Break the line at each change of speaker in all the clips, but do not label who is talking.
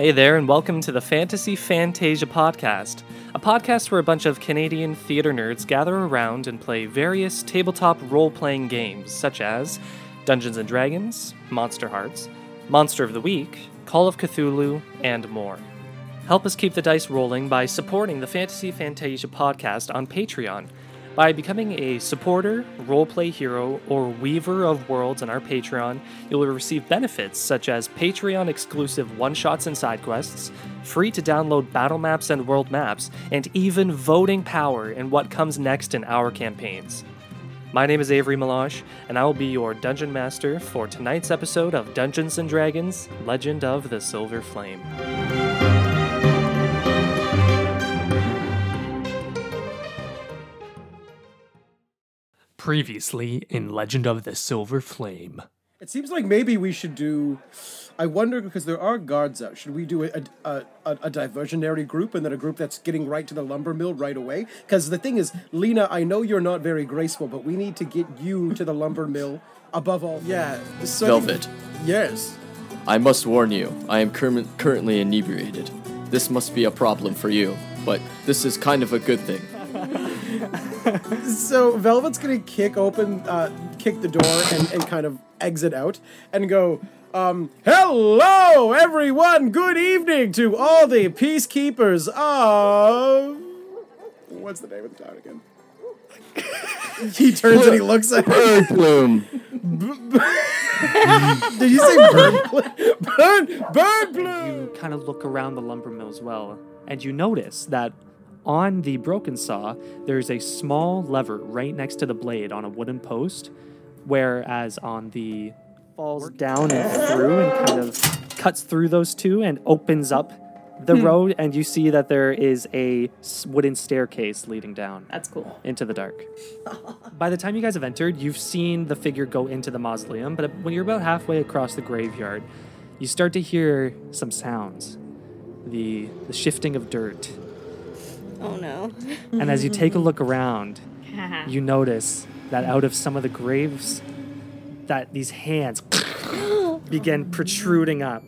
Hey there, and welcome to the Fantasy Fantasia podcast, a podcast where a bunch of Canadian theater nerds gather around and play various tabletop role playing games such as Dungeons and Dragons, Monsterhearts, Monster of the Week, Call of Cthulhu, and more. Help us keep the dice rolling by supporting the Fantasy Fantasia podcast on Patreon. By becoming a supporter, roleplay hero, or weaver of worlds on our Patreon, you'll receive benefits such as Patreon exclusive one shots and side quests, free to download battle maps and world maps, and even voting power in what comes next in our campaigns. My name is Avery Melange, and I will be your dungeon master for tonight's episode of Dungeons and Dragons Legend of the Silver Flame.
Previously in Legend of the Silver Flame.
It seems like maybe we should do. I wonder because there are guards out. Should we do a, a, a, a diversionary group and then a group that's getting right to the lumber mill right away? Because the thing is, Lena, I know you're not very graceful, but we need to get you to the lumber mill above all.
Yeah, so
Velvet,
Yes.
I must warn you, I am cur- currently inebriated. This must be a problem for you, but this is kind of a good thing.
So Velvet's gonna kick open, uh, kick the door and, and kind of exit out and go. Um, hello, everyone. Good evening to all the peacekeepers of. What's the name of the town again? he turns and he looks at
Bird Plume!
Did you say bird? pl- bird, bird blue.
you kind of look around the lumber mill as well, and you notice that on the broken saw, there's a small lever right next to the blade on a wooden post, whereas on the falls down and through and kind of cuts through those two and opens up the hmm. road, and you see that there is a wooden staircase leading down
That's cool.
into the dark. By the time you guys have entered, you've seen the figure go into the mausoleum, but when you're about halfway across the graveyard, you start to hear some sounds. The, the shifting of dirt.
Oh mm. no.
And as you take a look around, you notice that out of some of the graves, that these hands begin protruding up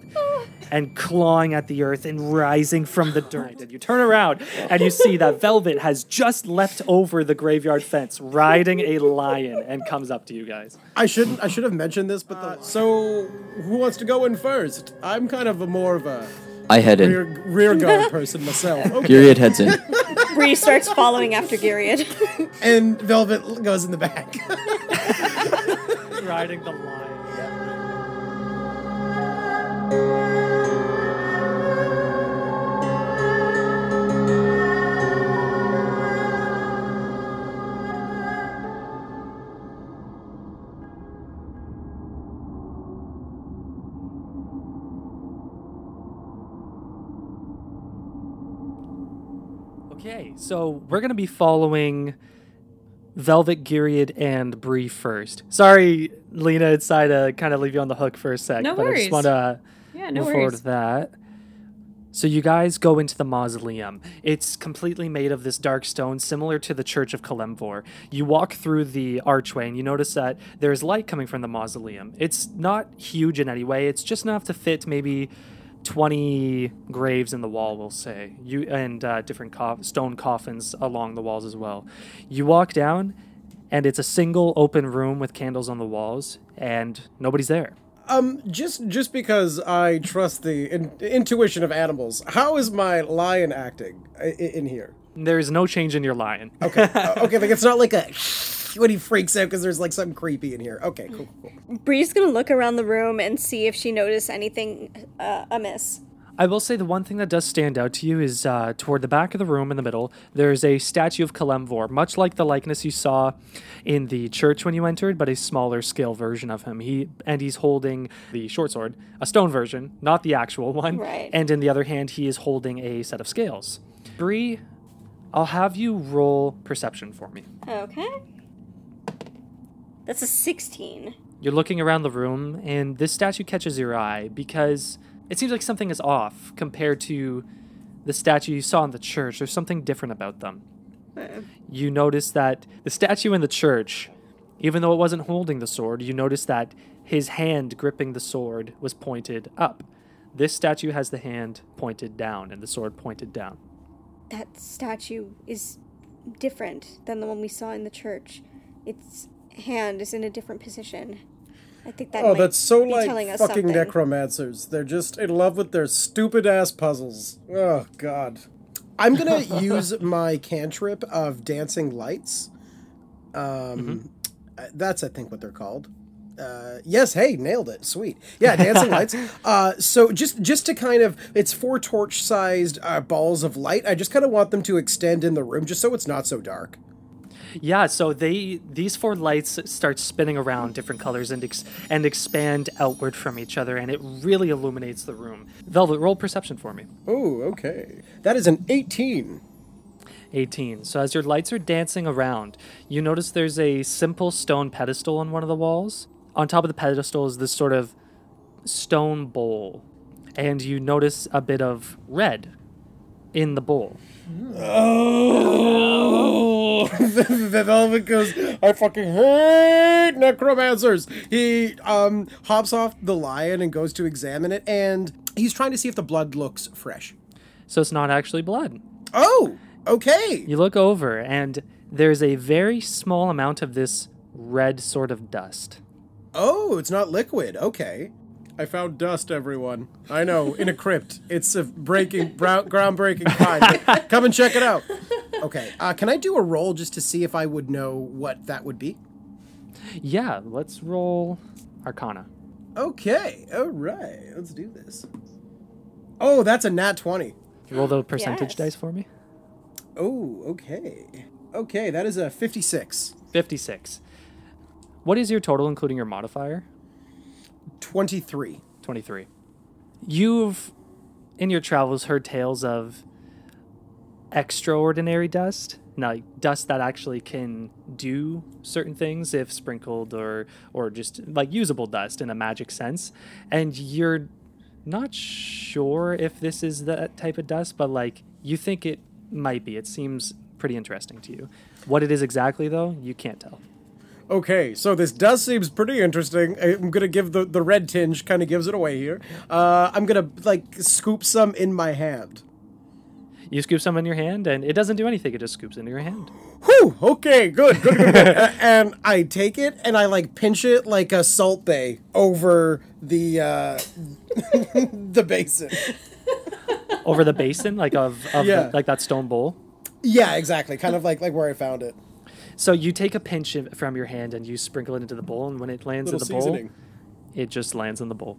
and clawing at the earth and rising from the dirt. And you turn around and you see that Velvet has just leapt over the graveyard fence, riding a lion, and comes up to you guys.
I shouldn't. I should have mentioned this, but the, so who wants to go in first? I'm kind of a more of a
I head in.
rear, rear guard person myself. Okay.
Period heads in.
Bree starts following after Gyriad.
And Velvet goes in the back.
Riding the line. Okay, so we're gonna be following Velvet, Gyriad, and Bree first. Sorry, Lena, it's I to kind of leave you on the hook for a sec,
No
but I
worries.
just want to
yeah, no
move forward with that. So you guys go into the mausoleum. It's completely made of this dark stone, similar to the Church of Kalemvor. You walk through the archway, and you notice that there's light coming from the mausoleum. It's not huge in any way. It's just enough to fit maybe 20 graves in the wall, we'll say, you and uh, different coff- stone coffins along the walls as well. You walk down, and it's a single open room with candles on the walls, and nobody's there.
um, just just because I trust the in, intuition of animals, how is my lion acting i- i- in here?
There's no change in your lion.
Okay, uh, okay, like it's not like a when he freaks out because there's like something creepy in here. Okay, cool, cool. cool.
Bree's gonna look around the room and see if she noticed anything uh, amiss.
I will say the one thing that does stand out to you is uh, toward the back of the room in the middle, there's a statue of Kalemvor, much like the likeness you saw in the church when you entered, but a smaller scale version of him. He and he's holding the short sword, a stone version, not the actual one.
Right.
And in the other hand, he is holding a set of scales. Bree, I'll have you roll perception for me.
Okay. That's a 16.
You're looking around the room, and this statue catches your eye because it seems like something is off compared to the statue you saw in the church. There's something different about them. Uh, you notice that the statue in the church, even though it wasn't holding the sword, you notice that his hand gripping the sword was pointed up. This statue has the hand pointed down and the sword pointed down.
That statue is different than the one we saw in the church. Its hand is in a different position. I think that
Oh,
might
that's so
be
like
telling us
fucking
something.
necromancers. They're just in love with their stupid ass puzzles. Oh god. I'm gonna use my cantrip of dancing lights. Um, uh, that's I think what they're called. Uh, yes, hey, nailed it. Sweet. Yeah, dancing lights. Uh, so just just to kind of, it's four torch-sized uh, balls of light. I just kind of want them to extend in the room, just so it's not so dark.
Yeah, so they these four lights start spinning around different colors and ex- and expand outward from each other, and it really illuminates the room. Velvet, roll perception for me.
Oh, okay. That is an 18.
18. So as your lights are dancing around, you notice there's a simple stone pedestal on one of the walls. On top of the pedestal is this sort of stone bowl, and you notice a bit of red in the bowl.
Oh, the Velvet goes, I fucking hate necromancers. He um hops off the lion and goes to examine it, and he's trying to see if the blood looks fresh.
So it's not actually blood.
Oh, okay.
You look over, and there's a very small amount of this red sort of dust.
Oh, it's not liquid. Okay. I found dust, everyone. I know, in a crypt. It's a breaking, brow- groundbreaking find. Come and check it out. Okay. Uh, can I do a roll just to see if I would know what that would be?
Yeah, let's roll Arcana.
Okay. All right. Let's do this. Oh, that's a nat 20.
Roll the percentage
Yes.
dice for me.
Oh, okay. Okay, that is a 56.
56. What is your total, including your modifier?
23.
23. You've, in your travels, heard tales of extraordinary dust. Now, dust that actually can do certain things if sprinkled or or just like usable dust in a magic sense. And you're not sure if this is that type of dust, but like you think it might be. It seems pretty interesting to you. What it is exactly, though, you can't tell.
Okay, so this does seems pretty interesting. I'm gonna give the, the red tinge, kind of gives it away here. Uh, I'm gonna, like, scoop some in my hand.
You scoop some in your hand, and it doesn't do anything. It just scoops into your hand.
Whew, okay, good, good, good, good. And I take it and I, like, pinch it like a Salt Bae over the, uh, the basin.
over the basin, like of, of
Yeah.
the, like that stone bowl.
Yeah, exactly. Kind of like, like where I found it.
So you take a pinch from your hand and you sprinkle it into the bowl, and when it lands
Little
in the
seasoning.
bowl, it just lands in the bowl.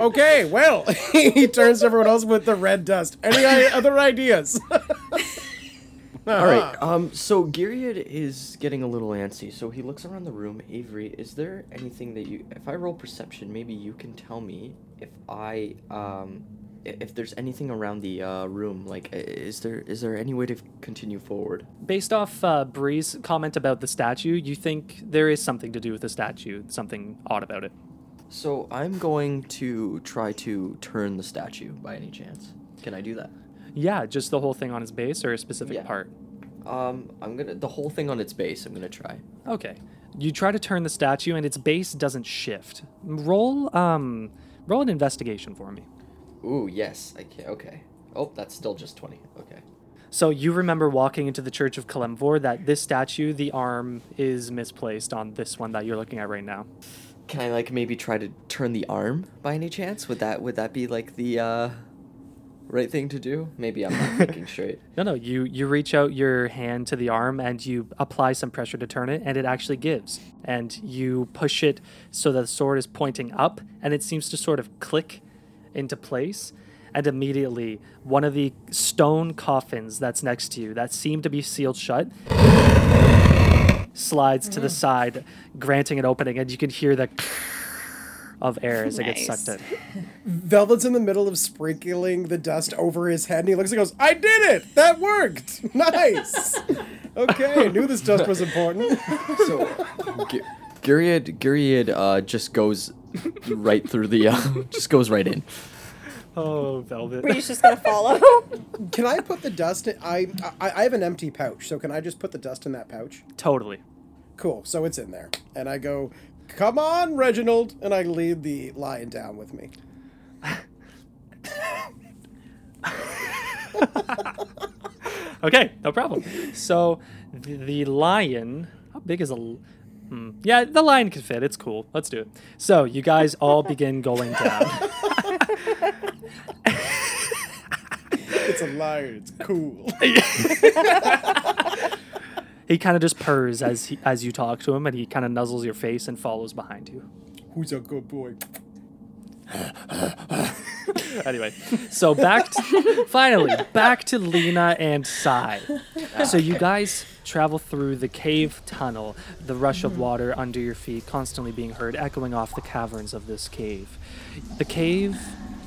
Okay, well, he turns to everyone else with the red dust. Any other ideas?
All right. Um. So Gyriad is getting a little antsy. So he looks around the room. Avery, is there anything that you? If I roll perception, maybe you can tell me if I um, i- if there's anything around the uh, room. Like, is there is there any way to continue forward?
Based off uh, Bree's comment about the statue, you think there is something to do with the statue, something odd about it.
So I'm going to try to turn the statue by any chance. Can I do that?
Yeah, just the whole thing on its base or a specific
Yeah.
part.
Um, I'm gonna the whole thing on its base. I'm gonna try.
Okay. You try to turn the statue, and its base doesn't shift. Roll um, roll an investigation for me.
Ooh, yes. I can. Okay. Oh, that's still just twenty. Okay.
So you remember walking into the Church of Kalemvor that this statue, the arm is misplaced on this one that you're looking at right now.
Can I like maybe try to turn the arm by any chance? Would that would that be like the uh right thing to do? Maybe I'm not thinking straight.
No, no, you you reach out your hand to the arm and you apply some pressure to turn it and it actually gives. And you push it so that the sword is pointing up and it seems to sort of click into place. And immediately, one of the stone coffins that's next to you that seem to be sealed shut slides to the side, granting an opening, and you can hear the of air as it gets sucked in.
Velvet's in the middle of sprinkling the dust over his head, and he looks and goes, I did it! That worked! Nice! Okay, I knew this dust was important.
So Gi- Gyriad Gyriad uh just goes right through the uh, just goes right in.
Oh, Velvet.
We're just gonna follow.
Can I put the dust in? I, I I have an empty pouch, so can I just put the dust in that pouch?
totally.
Cool, so it's in there. And I go, Come on, Reginald! And I lead the lion down with me.
Okay, no problem. So the, the lion, how big is a? L- Hmm. Yeah, the lion can fit. It's cool. Let's do it. So you guys all begin going down.
It's a lion. It's cool.
He kind of just purrs as he, as you talk to him, and he kind of nuzzles your face and follows behind you.
Who's a good boy?
Anyway, so back to, finally back to Lena and Sai. So you guys travel through the cave tunnel, the rush of mm-hmm. water under your feet constantly being heard echoing off the caverns of this cave. The cave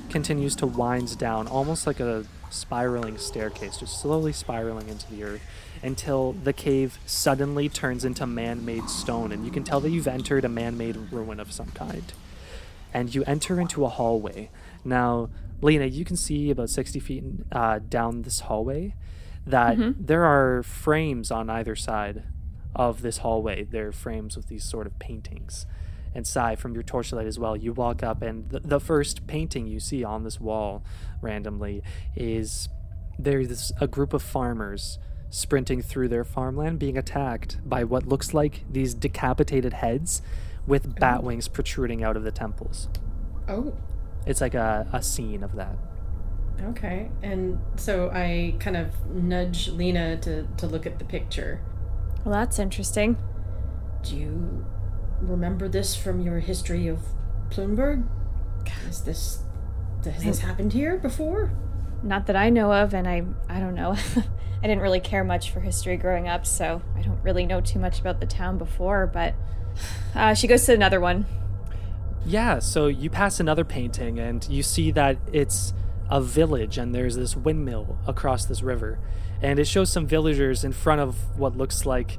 continues to wind down almost like a spiraling staircase, just slowly spiraling into the earth until the cave suddenly turns into man-made stone and you can tell that you've entered a man-made ruin of some kind and you enter into a hallway. Now, Lena, you can see about 60 feet uh, down this hallway that there are frames on either side of this hallway. They're frames with these sort of paintings. And Sai, from your torchlight as well, you walk up, and the, the first painting you see on this wall randomly is there's a group of farmers sprinting through their farmland being attacked by what looks like these decapitated heads with bat wings protruding out of the temples.
Oh,
It's like a, a scene of that.
okay. And so I kind of nudge Lena to, to look at the picture.
Well, that's interesting.
Do you remember this from your history of Plunburg? Is this has this happened here before?
Not that I know of, and I I don't know. I didn't really care much for history growing up, so I don't really know too much about the town before. But uh, she goes to another one.
Yeah, so you pass another painting and you see that it's a village and there's this windmill across this river. And it shows some villagers in front of what looks like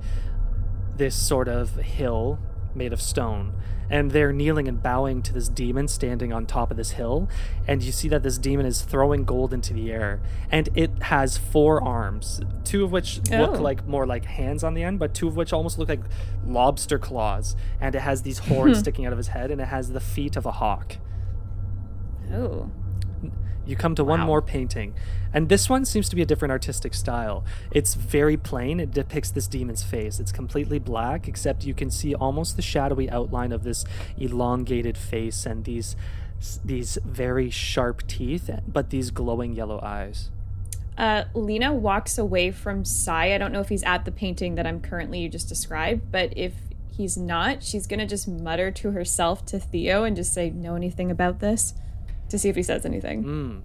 this sort of hill made of stone. And they're kneeling and bowing to this demon standing on top of this hill. And you see that this demon is throwing gold into the air. And it has four arms, two of which look
Oh.
like more like hands on the end, but two of which almost look like lobster claws. And it has these horns sticking out of his head, and it has the feet of a hawk.
Oh,
You come to one more painting, and this one seems to be a different artistic style. It's very plain. It depicts this demon's face. It's completely black, except you can see almost the shadowy outline of this elongated face and these these very sharp teeth, but these glowing yellow eyes.
uh, Lena walks away from Sai. I don't know if he's at the painting that I'm currently you just described, but if he's not, she's gonna just mutter to herself to Theo and just say, "Know anything about this?" To see if he says anything. Mm.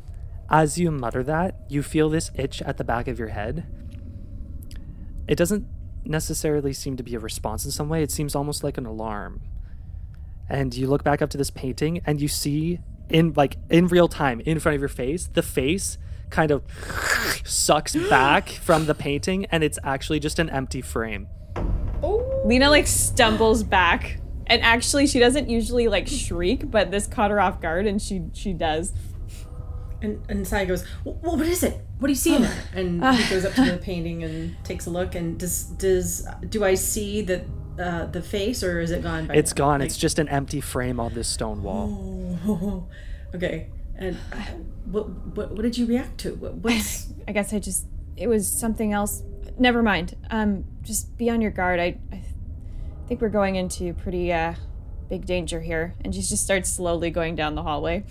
As you mutter that, you feel this itch at the back of your head. It doesn't necessarily seem to be a response in some way, it seems almost like an alarm. And you look back up to this painting and you see in like in real time in front of your face, the face kind of sucks back from the painting and it's actually just an empty frame.
Lena like stumbles back, and actually she doesn't usually like shriek, but this caught her off guard, and she she does.
And and Sai goes, well, what is it? What do you see in there? And he goes up to the painting and takes a look. And does does do I see the uh, the face or is it gone? By
It's
now?
gone.
Like-
It's just an empty frame on this stone wall.
Oh, okay. And uh, what, what what did you react to? What, what's
I guess I just it was something else. Never mind. Um, just be on your guard. I I think we're going into pretty uh big danger here. And she just starts slowly going down the hallway.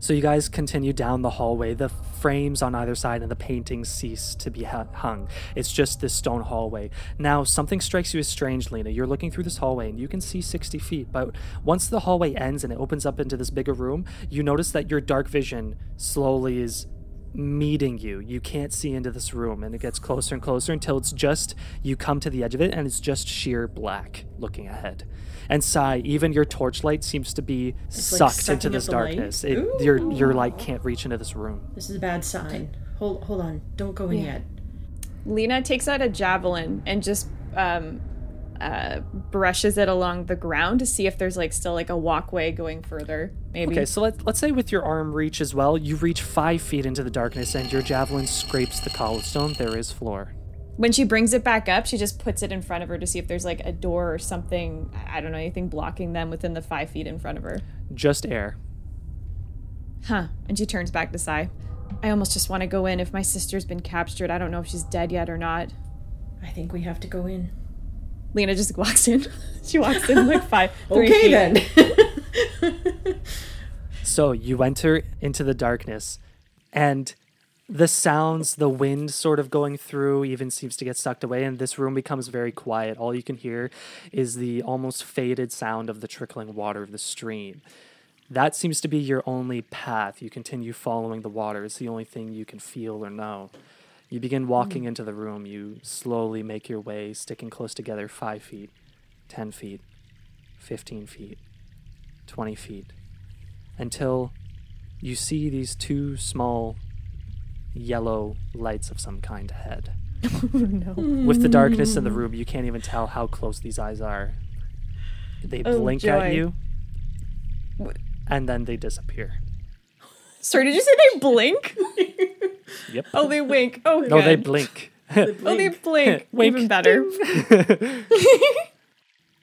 So you guys continue down the hallway. The frames on either side and the paintings cease to be hung. It's just this stone hallway. Now, something strikes you as strange, Lena. You're looking through this hallway and you can see 60 feet, but once the hallway ends and it opens up into this bigger room, you notice that your dark vision slowly is meeting you. You can't see into this room and it gets closer and closer until it's just you come to the edge of it and it's just sheer black looking ahead. And Sai, even your torchlight seems to be
like
sucked
sucking
into this darkness. It, your your light can't reach into this room.
this is a bad sign. Hold hold on. Don't go in yet.
Lena takes out a javelin and just um uh brushes it along the ground to see if there's like still like a walkway going further. Maybe.
Okay, so let's let's say with your arm reach as well, you reach five feet into the darkness and your javelin scrapes the cobblestone. There is floor.
when she brings it back up, she just puts it in front of her to see if there's like a door or something. I don't know anything blocking them within the five feet in front of her.
Just air.
Huh. And she turns back to Sai. I almost just want to go in. If my sister's been captured, I don't know if she's dead yet or not.
I think we have to go in.
Lena just walks in. she walks in like five. three
Okay
feet.
then.
So you enter into the darkness, and the sounds, the wind sort of going through, even seems to get sucked away, and this room becomes very quiet. All you can hear is the almost faded sound of the trickling water of the stream. That seems to be your only path. You continue following the water. It's the only thing you can feel or know. You begin walking hmm. into the room. You slowly make your way, sticking close together five feet, 10 feet, 15 feet, 20 feet, until you see these two small yellow lights of some kind ahead.
Oh, no.
With the darkness in the hmm. room, you can't even tell how close these eyes are. They
Oh,
blink
joy.
at you, and then they disappear.
Sorry, did you say they blink?
Yep.
oh, they wink. Oh,
no, they
good.
blink.
Oh, they blink.
Wink.
Even better.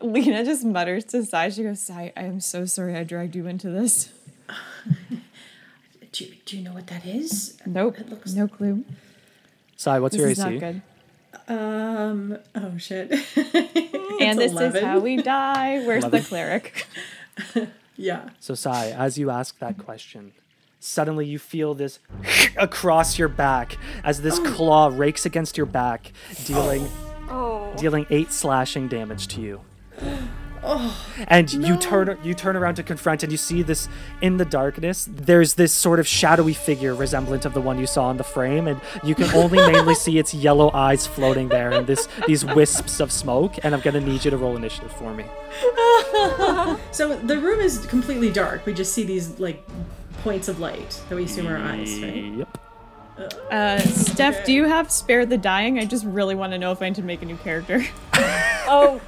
Lena just mutters to Sai. She goes, Sai, I am so sorry I dragged you into this.
do, you- do you know what that is?
Nope.
It looks-
No clue.
Sai, what's
This
your
is
AC?
not good.
Um. Oh shit.
and this is how we die. Where's the cleric?
yeah.
So, Sai, as you ask that question, suddenly you feel this across your back as this oh. claw rakes against your back, dealing
Oh.
dealing eight slashing damage to you. Oh, and you turn you turn around to confront, and you see this in the darkness. There's this sort of shadowy figure resemblant of the one you saw in the frame, and you can only mainly see its yellow eyes floating there, and this these wisps of smoke. And I'm gonna need you to roll initiative for me.
So the room is completely dark. We just see these like points of light that we assume are eyes, right?
Yep.
Uh, Steph, do you have Spare the Dying? I just really want to know if I need to make a new character.
Oh,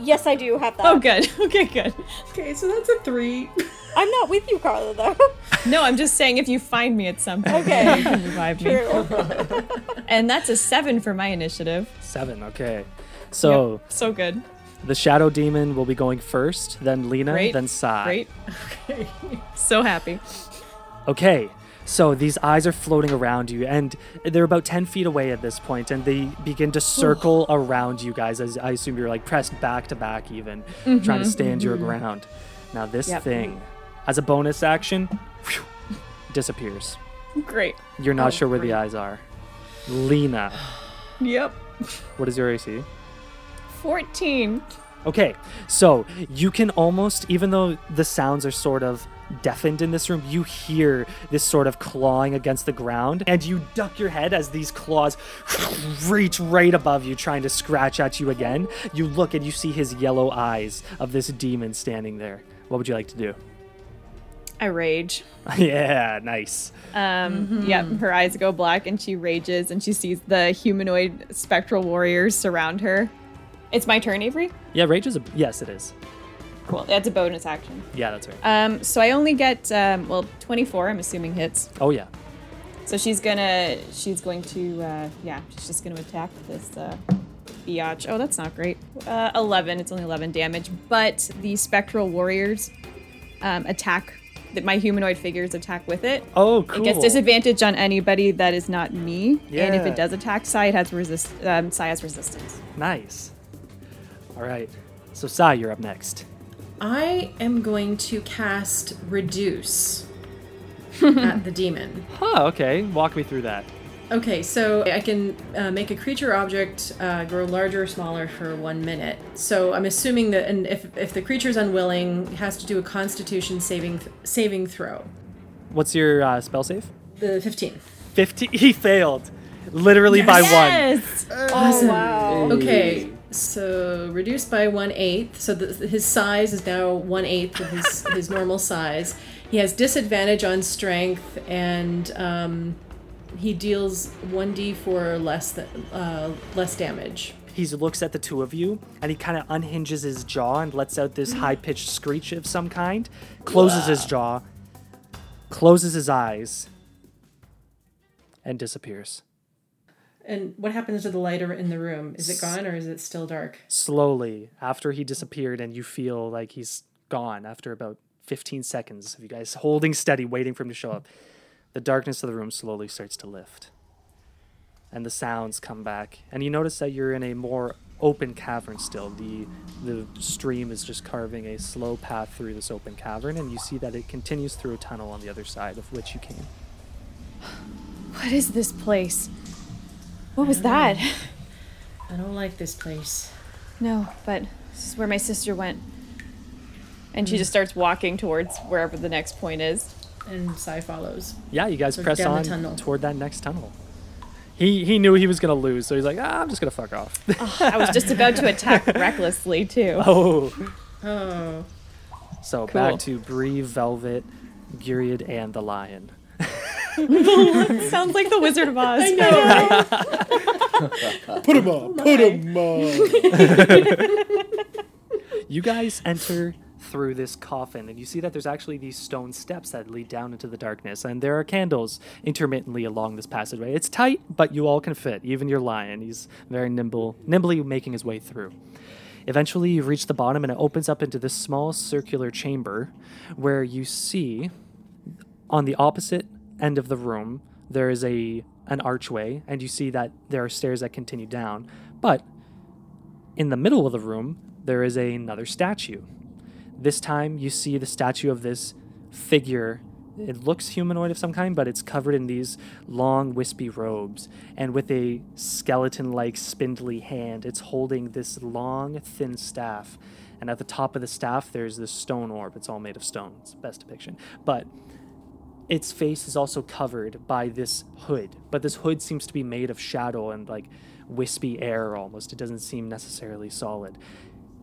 yes, I do have that.
oh, good. Okay, good.
Okay, so that's a three.
I'm not with you, Carla, though.
No, I'm just saying if you find me at some point,
Okay.
you can revive me. And that's a seven for my initiative.
Seven. Okay. So
Yep, so good.
The shadow demon will be going first, then Lena,
Great.
then Sai.
Great. Okay. so happy.
Okay, so these eyes are floating around you, and they're about 10 feet away at this point, and they begin to circle around you guys as I assume you're like pressed back to back, even mm-hmm, trying to stand your mm-hmm. ground. Now, this
Yep.
thing, as a bonus action, whew, disappears.
Great.
You're not
Oh,
sure where the eyes are. Lena,
Yep.
what is your AC?
14.
Okay, so you can almost, even though the sounds are sort of deafened in this room, you hear this sort of clawing against the ground, and you duck your head as these claws reach right above you, trying to scratch at you again. You look and you see his yellow eyes of this demon standing there. What would you like to do?
I rage.
yeah, nice.
Um, Yep, her eyes go black and she rages and she sees the humanoid spectral warriors surround her. It's my turn, Avery?
Yeah, rage is a yes, it is.
Cool. That's a bonus action.
Yeah, that's right.
Um, so I only get um, well, 24. I'm assuming hits.
Oh yeah,
So she's gonna she's going to uh, yeah she's just gonna attack this uh, biatch. Oh, that's not great. Uh, 11. It's only 11 damage, but the spectral warriors um, attack. That my humanoid figures attack with it.
Oh, cool.
It gets disadvantage on anybody that is not me, Yeah. and if it does attack Sai, it has resist. Um, Sai has resistance.
Nice. All right. So Sai, you're up next.
I am going to cast Reduce at the demon.
Huh. Okay. Walk me through that.
Okay, so I can uh, make a creature object uh, grow larger or smaller for one minute. So I'm assuming that, and if if the creature's unwilling, it has to do a Constitution saving th- saving throw.
What's your uh, spell save?
The 15.
50 he failed literally by one
Yes.
Oh, wow.
Okay, so reduced by one eighth. So the, his size is now one eighth of his his normal size. He has disadvantage on strength, and um, he deals one d four less than uh, less damage.
he looks at the two of you and he kind of unhinges his jaw and lets out this high-pitched screech of some kind closes his jaw closes his eyes and disappears
And what happens to the lighter in the room? Is it gone or is it still dark?
slowly after he disappeared and you feel like he's gone after about 15 seconds of you guys holding steady, waiting for him to show up. The darkness of the room slowly starts to lift. And the sounds come back. And you notice that you're in a more open cavern still. The the stream is just carving a slow path through this open cavern, and you see that it continues through a tunnel on the other side of which you came.
What is this place? What was that?
Um, I don't like this place.
No, but this is where my sister went. And she mm. just starts walking towards wherever the next point is.
And Sai follows.
Yeah, you guys
So
press
down the
on
tunnel.
toward that next tunnel. He he knew he was gonna lose, so he's like, ah, I'm just gonna fuck off.
Ah, I was just about to attack recklessly, too.
oh.
Oh.
So
Cool.
back to Bree, Velvet, Gyriad, and the lion.
Sounds like the Wizard of Oz. I know.
Put him on. Oh put him on.
You guys enter through this coffin, and you see that there's actually these stone steps that lead down into the darkness, and there are candles intermittently along this passageway. It's tight, but you all can fit. Even your lion, he's very nimble, nimbly making his way through. Eventually, you reach the bottom, and it opens up into this small circular chamber, where you see on the opposite end of the room there is a an archway, and you see that there are stairs that continue down. But in the middle of the room, there is another statue. This time, you see the statue of this figure. It looks humanoid of some kind, but it's covered in these long, wispy robes. And with a skeleton like, spindly hand, it's holding this long, thin staff. And at the top of the staff, there's this stone orb. It's all made of stone. It's the best depiction. But its face is also covered by this hood, but this hood seems to be made of shadow and like wispy air almost. It doesn't seem necessarily solid.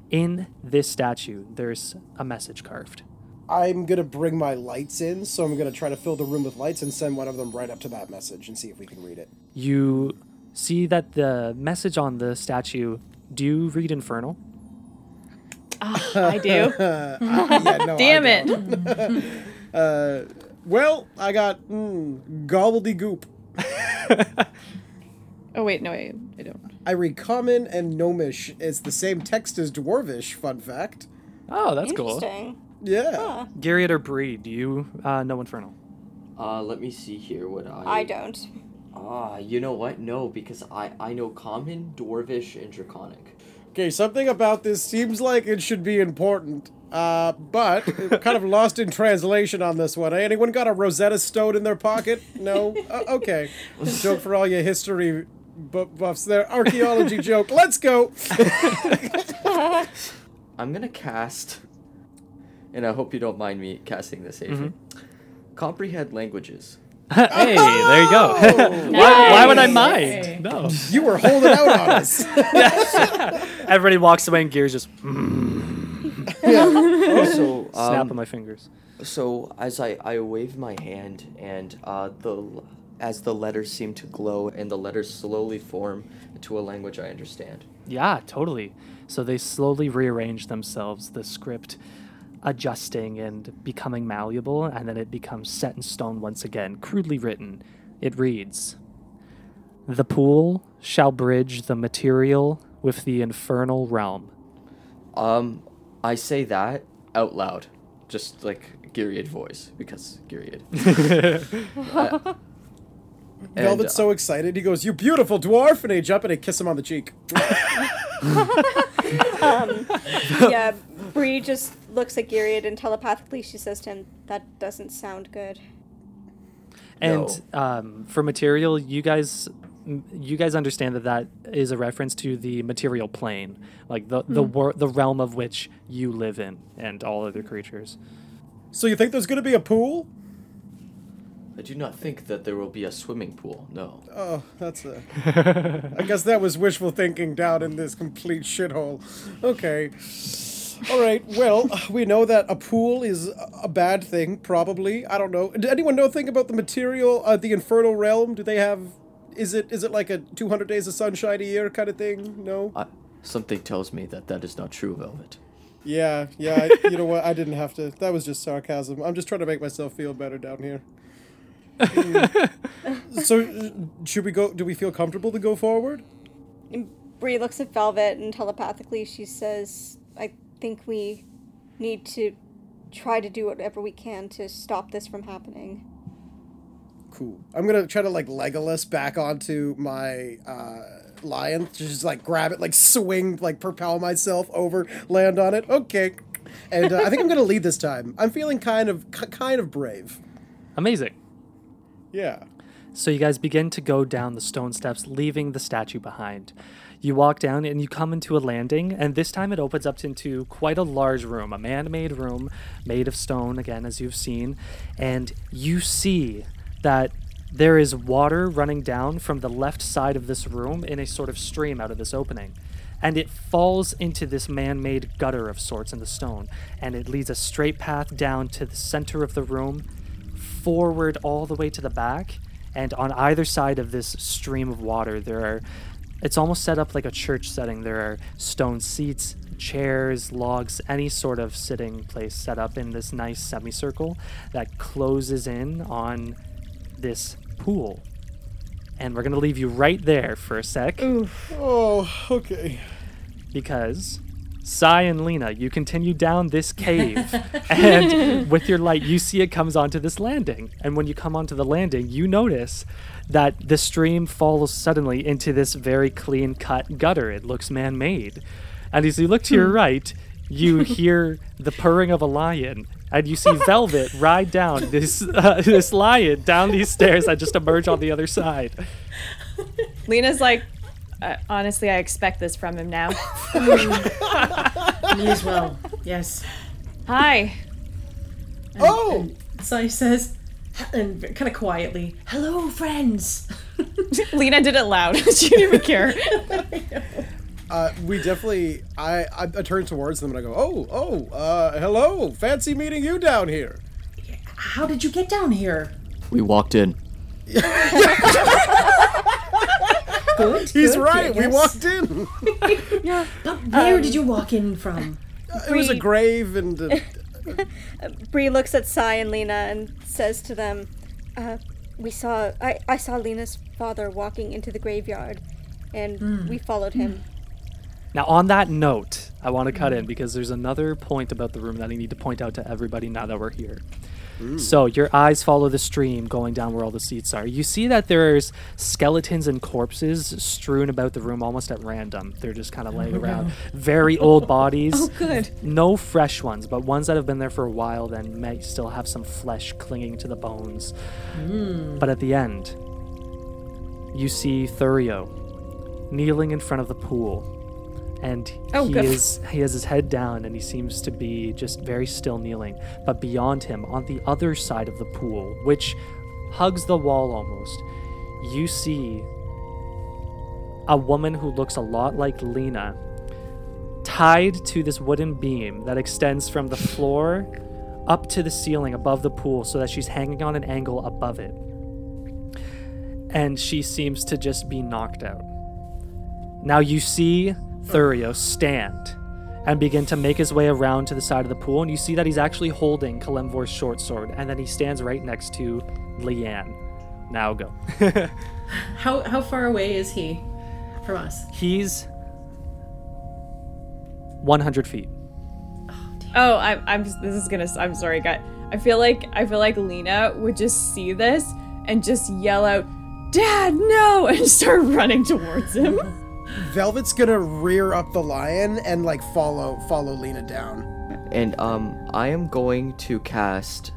In this statue, there's a message carved.
I'm gonna bring my lights in, so I'm gonna try to fill the room with lights and send one of them right up to that message and see if we can read it.
You see that the message on the statue, do you read Infernal?
Ah, I do.
Yeah, no,
Damn
don't.
it.
Uh, Well, I got mm, gobbledygook.
Oh, wait, no, I, I don't.
I read common and gnomish. It's the same text as dwarvish. Fun fact.
Oh, that's cool.
Interesting.
Yeah.
Gyriad or Bree, do you uh, know Infernal?
Uh, let me see here what I.
I don't.
Ah, you know what? No, because I I know common, dwarvish, and draconic.
Okay, something about this seems like it should be important. Uh, but kind of lost in translation on this one. Anyone got a Rosetta Stone in their pocket? No. Uh, okay. joke for all your history bu- buffs there. Archaeology joke. Let's go.
I'm gonna cast, and I hope you don't mind me casting this, Avery. Comprehend languages.
hey, there you go. why, why would I mind? No.
You were holding out on us.
Everybody walks away and Gears just
so,
snap
um,
of my fingers.
so as I I wave my hand, and uh, the as the letters seem to glow, and the letters slowly form into a language I understand.
Yeah, totally. So they slowly rearrange themselves, the script adjusting and becoming malleable, and then it becomes set in stone once again, crudely written. It reads The pool shall bridge the material with the infernal realm.
Um, I say that out loud, just like Gyriad voice, because Gyriad. Uh, and,
Velvet's so excited. He goes, "You beautiful dwarf!" And he jump and he kiss him on the cheek.
yeah, Bree just looks at Gyriad and telepathically she says to him, "That doesn't sound good."
And um, for material, you guys, m- you guys understand that that is a reference to the material plane, like the the wor- the realm of which you live in, and all other creatures.
So you think there's gonna be a pool?
I do not think that there will be a swimming pool. No.
Oh, that's a. I guess that was wishful thinking down in this complete shithole. Okay. All right. Well, we know that a pool is a bad thing. Probably. I don't know. Did anyone know anything about the material, uh, the infernal realm? Do they have? Is it is it like a 200 days of sunshine a year kind of thing? No.
I, something tells me that that is not true, Velvet.
Yeah. Yeah. I, you know what? I didn't have to. That was just sarcasm. I'm just trying to make myself feel better down here. So, should we go? Do we feel comfortable to go forward?
And Bree looks at Velvet and telepathically she says, "I think we need to try to do whatever we can to stop this from happening.
Cool. I'm gonna try to like Legolas back onto my uh, lion, just like grab it, like swing, like propel myself over, land on it. Okay, and uh, I think I'm gonna lead this time. I'm feeling kind of k- kind of brave.
Amazing.
Yeah.
So you guys begin to go down the stone steps, leaving the statue behind. You walk down and you come into a landing, and this time it opens up into quite a large room, a man made room made of stone, again, as you've seen. And you see that there is water running down from the left side of this room in a sort of stream out of this opening. And it falls into this man made gutter of sorts in the stone, and it leads a straight path down to the center of the room, forward all the way to the back. And on either side of this stream of water there are it's almost set up like a church setting. There are stone seats chairs logs any sort of sitting place set up in this nice semicircle that closes in on this pool and we're going to leave you right there for a sec
Oh, okay.
because Sai and Lena, you continue down this cave, and with your light, you see it comes onto this landing. And when you come onto the landing, you notice that the stream falls suddenly into this very clean cut gutter. It looks man made. And as you look to your hmm. right, you hear the purring of a lion. And you see Velvet ride down this uh, this lion down these stairs and just emerge on the other side.
Lena's like, uh, honestly, I expect this from him now.
Me as well. Yes.
Hi.
Oh,
So he says, and kind of quietly, "Hello, friends."
Lena did it loud. she didn't even care.
Uh, we definitely. I, I I turn towards them and I go, oh, oh, uh, hello, fancy meeting you down here.
How did you get down here?
We walked in.
Good.
He's
good,
right. We walked in.
But where did you walk in from?
it was a grave and. Uh,
Bree looks at Sai and Lena and says to them, uh, "We saw. I, I saw Lena's father walking into the graveyard, and we followed him.
Now, on that note, I want to cut in because there's another point about the room that I need to point out to everybody now that we're here. So, your eyes follow the stream going down where all the seats are. You see that there's skeletons and corpses strewn about the room almost at random. They're just kind of oh, laying around. Very old bodies.
Oh, good.
No fresh ones, but ones that have been there for a while then may still have some flesh clinging to the bones. Hmm. But at the end, you see Thurio kneeling in front of the pool. And
Oh,
he
good.
is he has his head down and he seems to be just very still kneeling. But beyond him, on the other side of the pool, which hugs the wall almost, you see a woman who looks a lot like Lena tied to this wooden beam that extends from the floor up to the ceiling above the pool so that she's hanging on an angle above it. And she seems to just be knocked out. Now you see Thurio stand and begin to make his way around to the side of the pool, and you see that he's actually holding Kalemvor's short sword, and then he stands right next to Leanne. Now go.
How how far away is he from us?
he's 100 feet.
Oh, I'm. I'm. This is gonna. I'm sorry, guy. I feel like. I feel like Lena would just see this and just yell out, "Dad, no!" and start running towards him.
Velvet's gonna rear up the lion and like follow follow Lena down.
And um, I am going to cast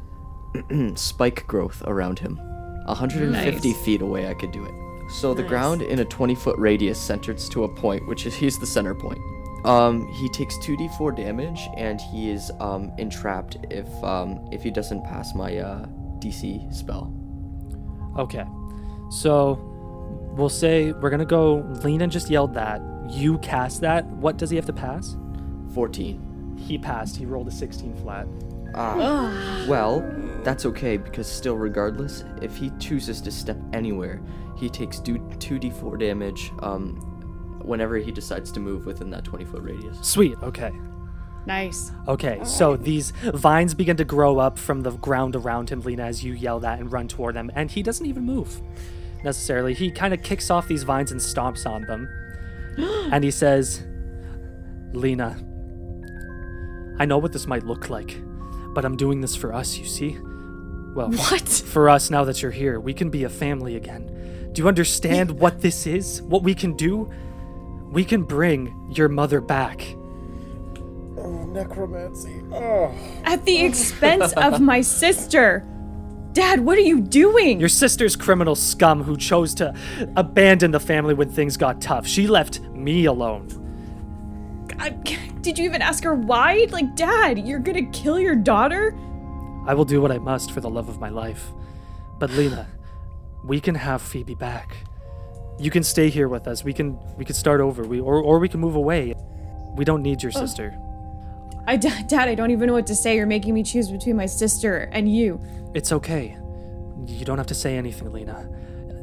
spike growth around him. 150
Nice.
feet away, I could do it. So the
Nice.
ground in a 20 foot radius centers to a point, which is he's the center point. Um, he takes 2d4 damage, and he is um entrapped if um if he doesn't pass my uh DC spell.
Okay. So we'll say we're going to go. Lena just yelled that. You cast that. What does he have to pass?
14.
He passed. He rolled a 16 flat.
Ah. well, that's okay because still, regardless, if he chooses to step anywhere, he takes 2d4 damage um, whenever he decides to move within that 20 foot radius.
Sweet. Okay.
Nice.
Okay, so these vines begin to grow up from the ground around him, Lena, as you yell that and run toward them, and he doesn't even move necessarily. He kind of kicks off these vines and stomps on them. and he says, Lena, I know what this might look like, But I'm doing this for us, you see? Well,
What?
for us now that you're here, we can be a family again. Do you understand what this is? What we can do? We can bring your mother back.
Oh, necromancy. Oh.
At the expense of my sister. Dad, what are you doing?
Your sister's criminal scum who chose to abandon the family when things got tough. She left me alone.
I- did you even ask her why? Like, Dad, you're gonna kill your daughter?
I will do what I must for the love of my life. But Lena, we can have Phoebe back. You can stay here with us. We can we can start over. We or or we can move away. We don't need your oh. sister.
I, Dad, I don't even know what to say. You're making me choose between my sister and you.
It's okay. You don't have to say anything, Lena.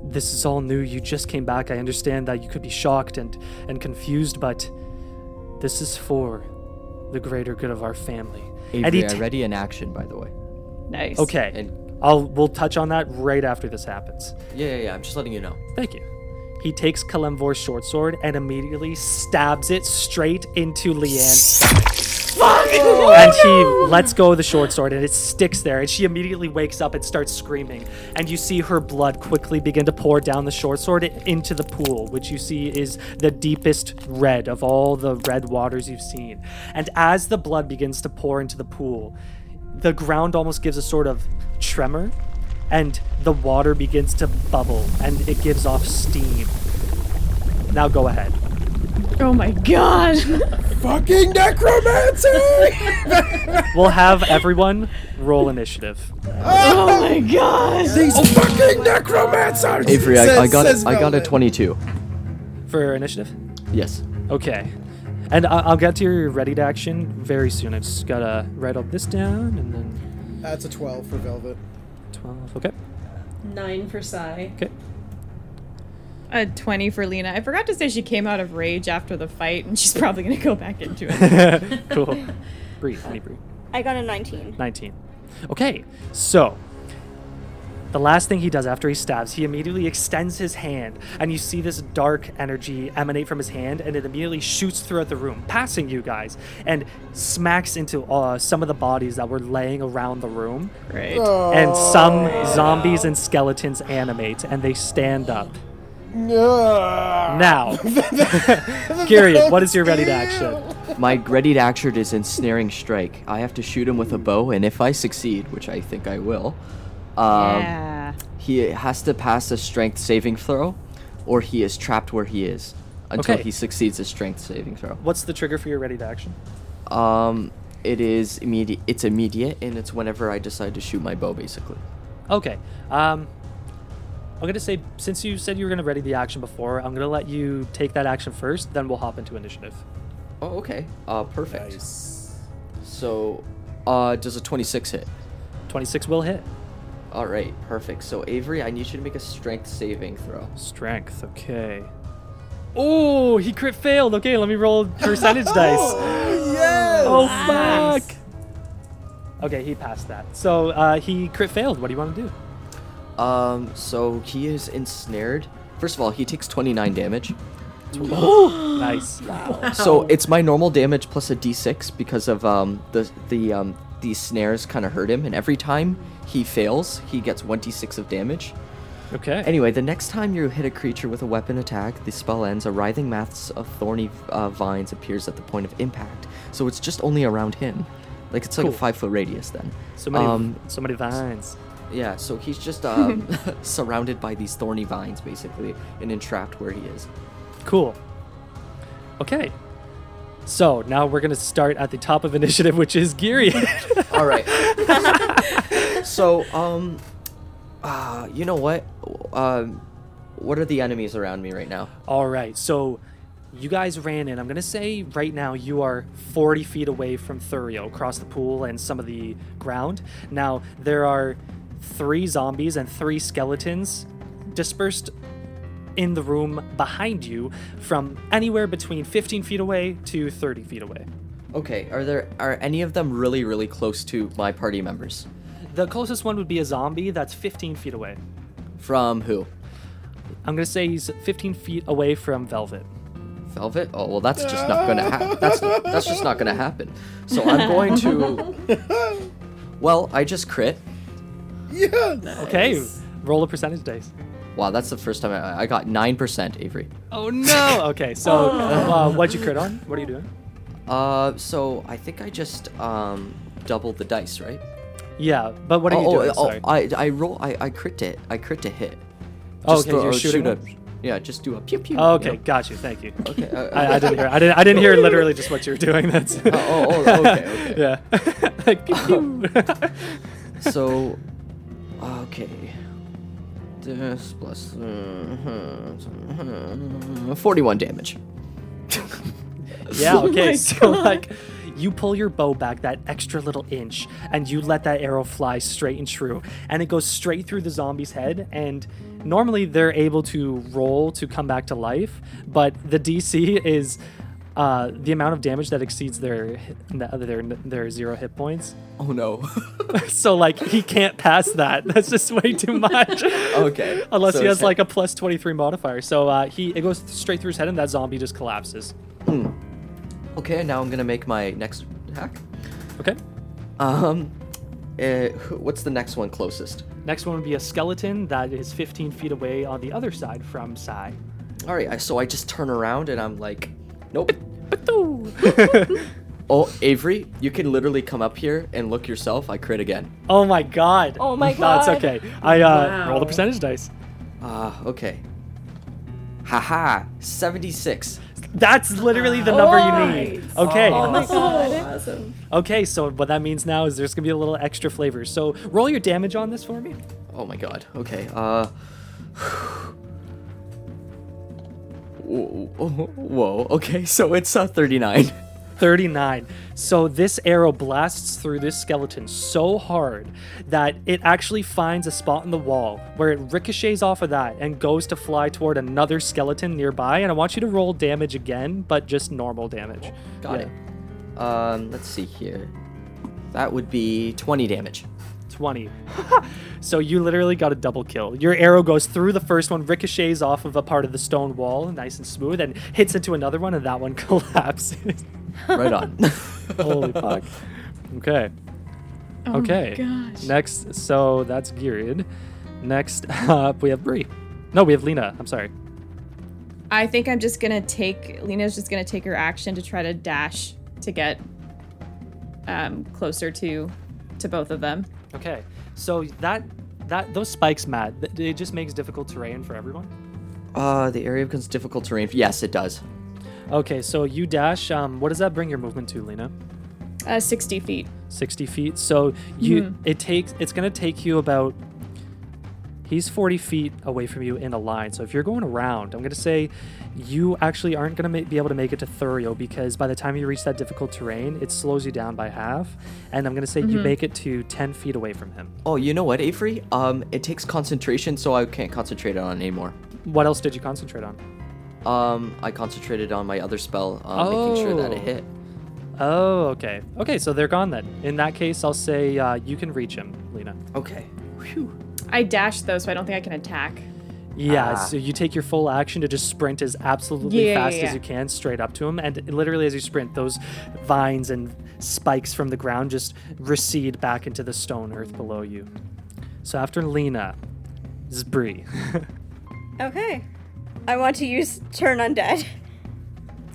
This is all new. You just came back. I understand that you could be shocked and and confused, but this is for the greater good of our family. and
Avery, I
ta-
ready in action, by the way.
Nice.
Okay.
And
I'll we'll touch on that right after this happens.
yeah, yeah, yeah. I'm just letting you know.
Thank you. He takes Kalemvor's short sword and immediately stabs it straight into Leanne's Oh, and he lets go of the short sword and it sticks there and she immediately wakes up and starts screaming. And you see her blood quickly begin to pour down the short sword into the pool which you see is the deepest red of all the red waters you've seen. And as the blood begins to pour into the pool the ground almost gives a sort of tremor and the water begins to bubble and it gives off steam. Now go ahead
Oh my god.
Fucking necromancy!
we'll have everyone roll initiative
oh my god.
These fucking necromancers!
Avery, I, I got
says
a, I got a 22.
for initiative
Yes.
Okay. And I- I'll get to your ready to action very soon. I just gotta write all this down and then
That's a 12 for Velvet.
12. Okay.
Nine for Psy.
Okay.
A 20 for Lena. I forgot to say she came out of rage after the fight, and she's probably gonna go back into it.
cool. Breathe. Let me breathe.
I got a 19.
19. Okay. So, the last thing he does after he stabs, he immediately extends his hand, and you see this dark energy emanate from his hand, and it immediately shoots throughout the room, passing you guys, and smacks into uh, some of the bodies that were laying around the room.
Great.
and some zombies and skeletons animate and they stand up. Now, Gyriad, what is your ready to action?
My ready to action is ensnaring strike. I have to shoot him with a bow, and if I succeed, which I think I will, um,
yeah.
he has to pass a strength saving throw, or he is trapped where he is until
Okay.
he succeeds a strength saving throw.
What's the trigger for your ready to action?
Um, it is immediate. It's immediate, and it's whenever I decide to shoot my bow, basically.
Okay. Um, I'm gonna say since you said you were gonna ready the action before, I'm gonna let you take that action first. Then we'll hop into initiative.
Oh, okay. Uh, perfect. So, uh, does a 26 hit?
26 will hit.
All right, perfect. So Avery, I need you to make a strength saving throw.
Strength. Okay. Oh, he crit failed. Okay, let me roll percentage dice.
Oh, Yes!
Oh fuck! Okay, he passed that. So uh, he crit failed. What do you want to do?
Um, so he is ensnared. First of all, he takes 29 damage.
Nice.
So it's my normal damage plus a d6 because of um the the um these snares kind of hurt him, and every time he fails, he gets 1d6 of damage.
Okay.
Anyway, the next time you hit a creature with a weapon attack, the spell ends. A writhing mass of thorny uh, vines appears at the point of impact, so it's just only around him. Like it's like
Cool.
a five foot radius then.
so many,
um,
so many vines.
Yeah, so he's just um, surrounded by these thorny vines, basically, and entrapped where he is.
Cool. Okay. So now we're gonna start at the top of initiative, which is Gyriad.
All right. so, um, uh, you know what? Um, what are the enemies around me right now?
All right. So you guys ran in. I'm gonna say right now you are 40 feet away from Thurio, across the pool and some of the ground. Now there are three zombies and three skeletons dispersed in the room behind you from anywhere between 15 feet away to 30 feet away.
Okay, are there are any of them really really close to my party members?
The closest one would be a zombie that's 15 feet away.
From who?
I'm gonna say he's 15 feet away from Velvet.
Velvet? Oh well, that's just not gonna happen. That's that's just not gonna happen. So I'm going to Well, I just crit.
Yeah.
Okay, roll a percentage dice.
Wow, that's the first time I, I got nine percent, Avery.
Oh no! Okay, so uh, what'd you crit on? What are you doing?
Uh, so I think I just um doubled the dice, right?
Yeah, but what are you
oh,
doing?
oh,
Sorry.
oh, I I roll I I crit it. I crit to hit.
Oh,
Just
okay,
throw-
you're shooting
shoot a. Yeah, just do a pew pew.
Oh,
you
okay,
know?
got you. Thank you.
Okay. uh,
I, I didn't hear. I didn't. I didn't hear literally just what you were doing. That's.
oh, oh, oh, okay, okay.
yeah. like pew pew.
so, okay. This plus uh, 41 damage.
Yeah,
Oh
okay.
my
so
God.
like you pull your bow back that extra little inch and you let that arrow fly straight and true and it goes straight through the zombie's head and normally they're able to roll to come back to life, but the DC is uh, the amount of damage that exceeds their their their zero hit points.
Oh no.
So like he can't pass that. That's just way too much.
Okay,
Unless
so
he has like a plus 23 modifier. So uh, he it goes straight through his head and that zombie just collapses.
okay, now I'm gonna make my next hack.
Okay.
Um, uh, what's the next one closest?
Next one would be a skeleton that is 15 feet away on the other side from Sai.
All right, I- so I just turn around and I'm like, nope. oh, Avery, you can literally come up here and look yourself. I crit again.
Oh my god.
Oh my god.
That's
God.
okay. I uh,
Wow.
roll the percentage dice.
Ah, okay. Haha, 76.
That's literally the number you need.
Nice.
Okay.
Oh my
Oh.
god. Awesome.
Okay, so what that means now is there's gonna be a little extra flavor. So roll your damage on this for me.
Oh my god. Okay. Uh. Whoa. Whoa. Okay, so it's a 39.
39. So this arrow blasts through this skeleton so hard that it actually finds a spot in the wall where it ricochets off of that and goes to fly toward another skeleton nearby. And I want you to roll damage again, but just normal damage.
Got
Yeah.
it. Um, let's see here. That would be 20 damage.
20. so you literally got a double kill. Your arrow goes through the first one, ricochets off of a part of the stone wall, nice and smooth, and hits into another one, and that one collapses.
Right on.
Holy fuck. Okay.
Oh
okay.
my gosh.
Next, so that's Gyriad. Next up, we have Bree. No, we have Lena. I'm sorry.
I think I'm just gonna take Lena's just gonna take her action to try to dash to get um, closer to to both of them.
Okay. So that that those spikes, Matt, it just makes difficult terrain for everyone.
uh, the area becomes difficult terrain. Yes, it does.
Okay, so you dash. Um, what does that bring your movement to, Lena?
Uh, 60 feet.
60 feet. So you it takes it's gonna take you about he's 40 feet away from you in a line. So if you're going around, I'm gonna say you actually aren't gonna ma- be able to make it to Thurio because by the time you reach that difficult terrain, it slows you down by half. And I'm gonna say you make it to 10 feet away from him.
Oh, you know what, Avery? Um, it takes concentration, so I can't concentrate on it anymore.
What else did you concentrate on?
Um, I concentrated on my other spell, uh, making sure that it
Oh.
hit.
Oh, okay. Okay, so they're gone then. In that case, I'll say uh, you can reach him, Lena.
Okay. Whew.
I dashed though, so I don't think I can attack.
Yeah,
Ah.
so you take your full action to just sprint as absolutely
Yeah, yeah,
fast
yeah.
as you can straight up to him. And literally, as you sprint, those vines and spikes from the ground just recede back into the stone earth below you. So after Lena, this is Bree.
Okay. I want to use Turn Undead.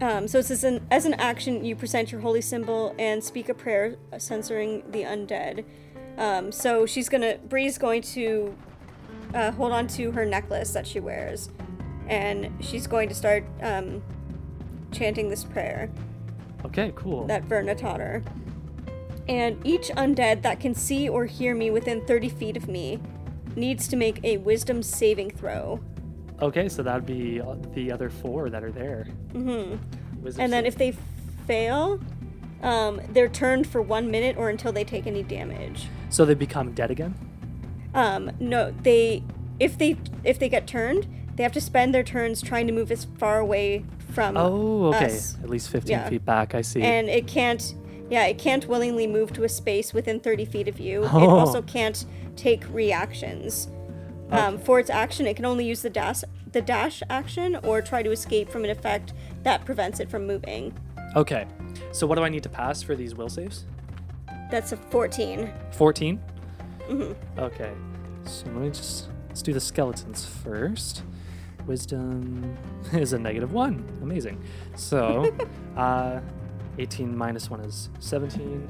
Um, so it's as an, as an action, you present your holy symbol and speak a prayer censoring the undead. Um, so she's gonna, Bree's going to uh, hold on to her necklace that she wears, and she's going to start um, chanting this prayer
okay, cool.
that Verna taught her. And each undead that can see or hear me within 30 feet of me needs to make a wisdom saving throw.
okay, so that'd be uh, the other four that are there.
Mm-hmm.
Wisdom
And then if they fail, um, they're turned for one minute or until they take any damage.
so they become dead again.
Um, no, they if they if they get turned, they have to spend their turns trying to move as far away from
Oh, okay.
us.
At least 15
Yeah.
feet back. I see.
And it can't yeah, it can't willingly move to a space within 30 feet of you. Oh. It
Oh.
also can't take reactions. Um, for its action, it can only use the dash the dash action or try to escape from an effect that prevents it from moving.
okay, so what do I need to pass for these will saves?
That's a 14.
14? Okay. So let me just let's do the skeletons first. Wisdom is a negative one. Amazing. So, uh, 18 minus one is 17.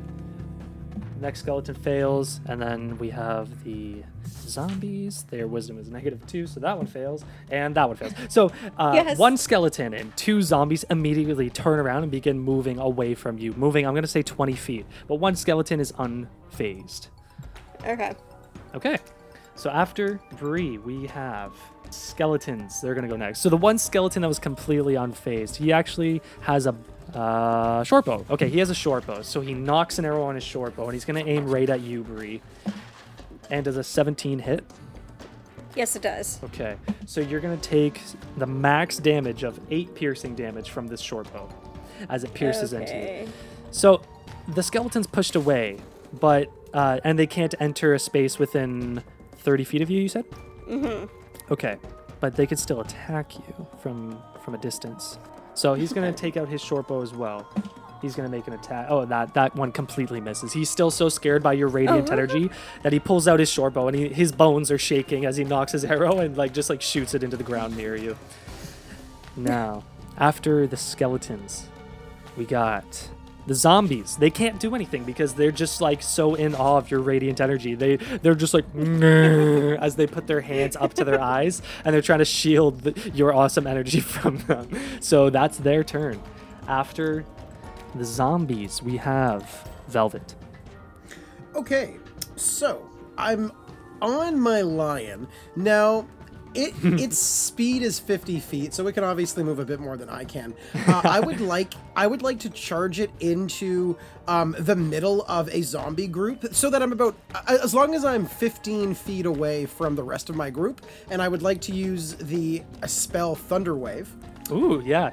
Next skeleton fails, and then we have the zombies. Their wisdom is negative two, so that one fails, and that one fails. So, uh,
Yes.
one skeleton and two zombies immediately turn around and begin moving away from you. Moving, I'm going to say 20 feet, but one skeleton is unfazed.
Okay.
Okay. So after Bree, we have skeletons. They're gonna go next. So the one skeleton that was completely unfazed, he actually has a uh, short bow. Okay, he has a short bow. So he nocks an arrow on his short bow, and he's gonna aim right at you, Bree. And does a 17 hit?
Yes, it does.
Okay. So you're gonna take the max damage of eight piercing damage from this short bow, as it pierces into you. So the skeleton's pushed away, but uh, and they can't enter a space within 30 feet of you. You said. Mm-hmm. Okay, but they could still attack you from from a distance. So he's gonna take out his short bow as well. He's gonna make an attack. Oh, that that one completely misses. He's still so scared by your radiant
Oh.
energy that he pulls out his short bow and he, his bones are shaking as he nocks his arrow and like just like shoots it into the ground near you. Now, after the skeletons, we got the zombies. They can't do anything because they're just like so in awe of your radiant energy. They they're just like as they put their hands up to their eyes and they're trying to shield the, your awesome energy from them. So that's their turn. After the zombies, we have Velvet.
Okay, so I'm on my lion now. It its speed is 50 feet, so it can obviously move a bit more than I can. Uh, I would like I would like to charge it into um, the middle of a zombie group, so that I'm about as long as I'm 15 feet away from the rest of my group, and I would like to use the spell Thunderwave.
Ooh, yeah.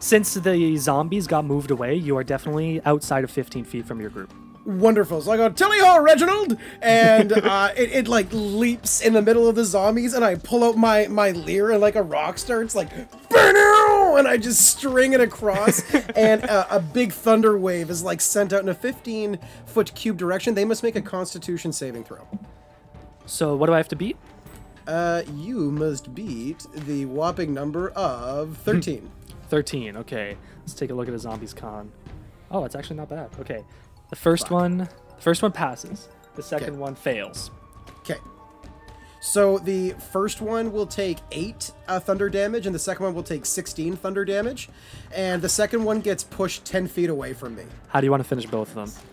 Since the zombies got moved away, you are definitely outside of 15 feet from your group.
Wonderful. So I go, Tilly Ho, Reginald, and uh, it, it like leaps in the middle of the zombies, and I pull out my my lyre and like a rock star. It's like, and I just string it across, and a, a big thunder wave is like sent out in a 15 foot cube direction. They must make a Constitution saving throw.
So what do I have to beat?
Uh, you must beat the whopping number of 13.
13. Okay. Let's take a look at a zombies con. Oh, it's actually not bad. Okay. The first one, the first one passes. The second one fails.
Okay. So the first one will take eight uh, thunder damage, and the second one will take 16 thunder damage, and the second one gets pushed 10 feet away from me.
How do you want to finish both of them?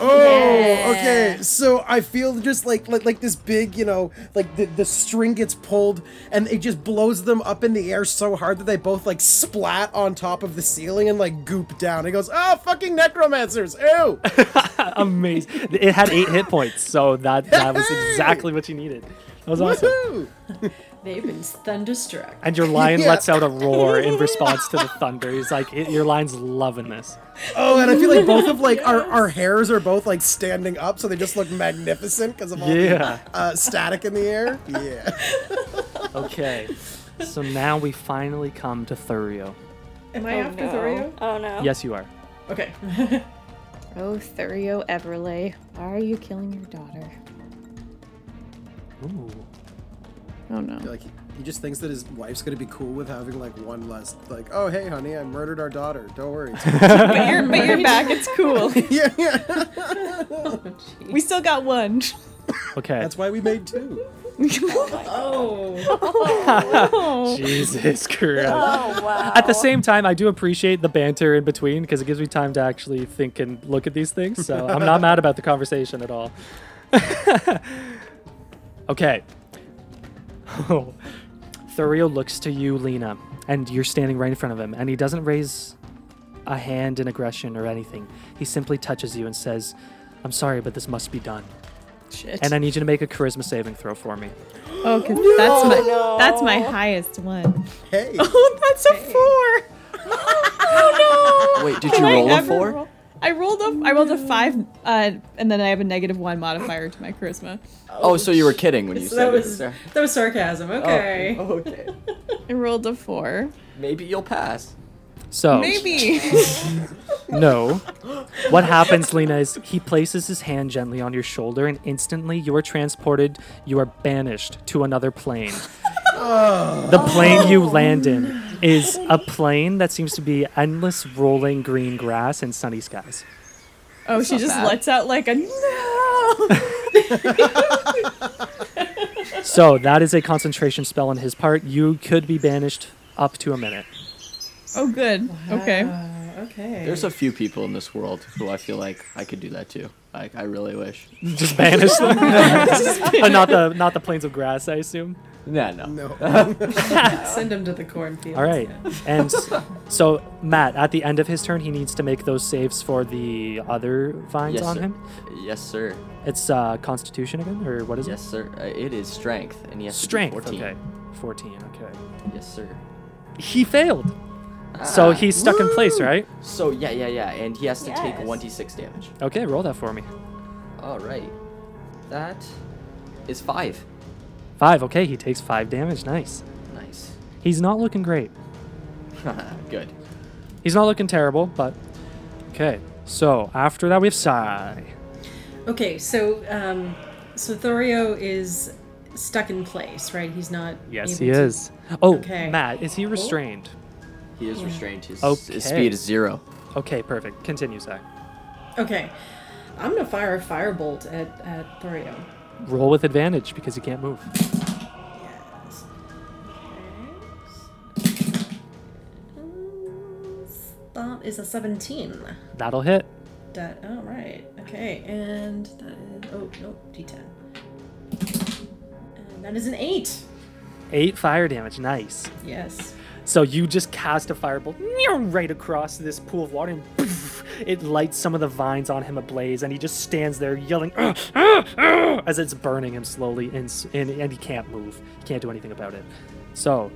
Oh, okay. So I feel just like like, like this big, you know, like the, the string gets pulled and it just blows them up in the air so hard that they both like splat on top of the ceiling and like goop down. It goes, oh, fucking necromancers! Ew.
Amazing. it had eight hit points, so that that was exactly what you needed. That was awesome.
Woohoo!
They've been thunderstruck.
And your lion
Yeah.
lets out a roar in response to the thunder. He's like, "It- your lion's loving this.
Oh, and I feel like both of like our, our hairs are both like standing up, so they just look magnificent because of all
Yeah.
the uh, static in the air. Yeah.
Okay. So now we finally come to Thurio.
Am I
Oh,
after
no.
Thurio?
Oh no.
Yes, you are.
Okay.
Oh, Thurio Everlay, why are you killing your daughter?
Ooh.
Oh no.
like he just thinks that his wife's gonna be cool with having like one less like, oh hey honey, I murdered our daughter. Don't worry.
But you're, but you're back. It's cool.
yeah, yeah.
We still got one.
Okay.
That's why we made two.
Oh. oh.
Jesus Christ.
Oh wow.
At the same time, I do appreciate the banter in between because it gives me time to actually think and look at these things. So I'm not mad about the conversation at all. okay. Oh. Thurio looks to you, Lena, and you're standing right in front of him, and he doesn't raise a hand in aggression or anything. He simply touches you and says, I'm sorry, but this must be done.
Shit.
And I need you to make a charisma saving throw for me.
oh, because that's my
no.
that's my highest one.
Hey.
Oh, that's a four. oh no.
Wait, did you roll a four?
roll- I rolled a I rolled a five, uh, and then I have a negative one modifier to my charisma.
Oh, so you were kidding when you
So
said
that was
Sarah.
that was sarcasm. Okay.
Oh, okay.
I rolled a four.
Maybe you'll pass.
So
Maybe.
No. What happens, Lena, is he places his hand gently on your shoulder, and instantly you are transported, you are banished to another plane. the plane you land in is a plane that seems to be endless rolling green grass and sunny skies.
oh, she just
bad.
lets out like a no.
So that is a concentration spell on his part. You could be banished up to a minute.
Oh, good. Okay.
Uh, okay.
There's a few people in this world who I feel like I could do that too. Like I really wish.
Just banish them. Uh, not the not the plains of grass, I assume.
Nah, no.
No.
Send him to the cornfield.
All right. And so Matt, at the end of his turn, he needs to make those saves for the other vines
Yes,
on
sir.
him.
Yes, sir.
It's uh, Constitution again, or what is it?
Yes, sir. Uh, it is strength, and he
it?
has to
Strength.
14.
Okay. Fourteen. Okay.
Yes, sir.
He failed. So
Ah.
he's stuck in place, right?
So yeah, yeah, yeah, and he has to take
Yes.
1d6 damage.
Okay, roll that for me.
All right. That is five.
Five. Okay, he takes five damage. Nice.
Nice.
He's not looking great.
Good.
He's not looking terrible, but okay. So after that, we have Sai.
Okay, so um, so Thurio is stuck in place, right? He's not.
Yes,
able
he
to-
is. Oh,
Okay.
Matt, is he restrained?
He is
Yeah.
restrained. His,
Okay.
his speed is zero.
Okay, perfect. Continue, Sai.
Okay, I'm gonna fire a firebolt at at Thurio.
Roll with advantage because he can't move.
Yes. That is a 17.
That'll hit.
That all right. Okay, and that is oh no D10. And that is an eight.
Eight fire damage. Nice.
Yes.
So you just cast a firebolt right across this pool of water, and poof, it lights some of the vines on him ablaze, and he just stands there yelling "Ah, ah, ah," as it's burning him slowly, and, and and he can't move. He can't do anything about it. So,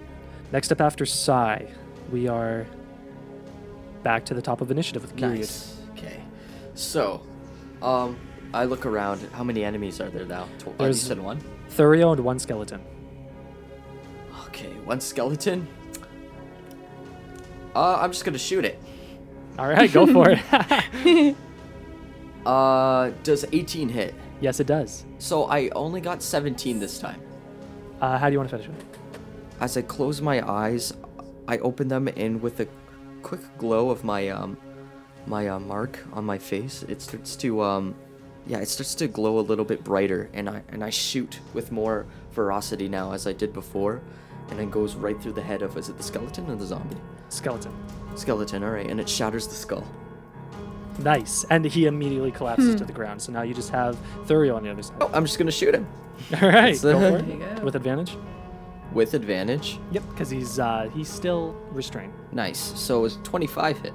next up after Sai, we are back to the top of initiative with Gyriad.
Nice. Okay. So, um, I look around. How many enemies are there now? Tw- oh,
There's-
one.
Thurio and one skeleton.
Okay, one skeleton. Uh, I'm just gonna shoot it.
All right, go for it.
Uh, does 18 hit?
yes, it does.
So I only got 17 this time.
Uh, how do you want to finish it?
As I close my eyes, I open them and with a quick glow of my um my uh, mark on my face, it starts to um yeah, it starts to glow a little bit brighter and I and I shoot with more ferocity now as I did before and it goes right through the head of is it the skeleton or the zombie?
Skeleton.
Skeleton, all right, and it shatters the skull.
Nice. And he immediately collapses to the ground. So now you just have Thurio on the other side.
Oh, I'm just going to shoot him
All right,
It's, uh,
go for
There you go.
With advantage?
with advantage.
Yep, because he's uh, he's still restrained.
Nice. So is 25 hit.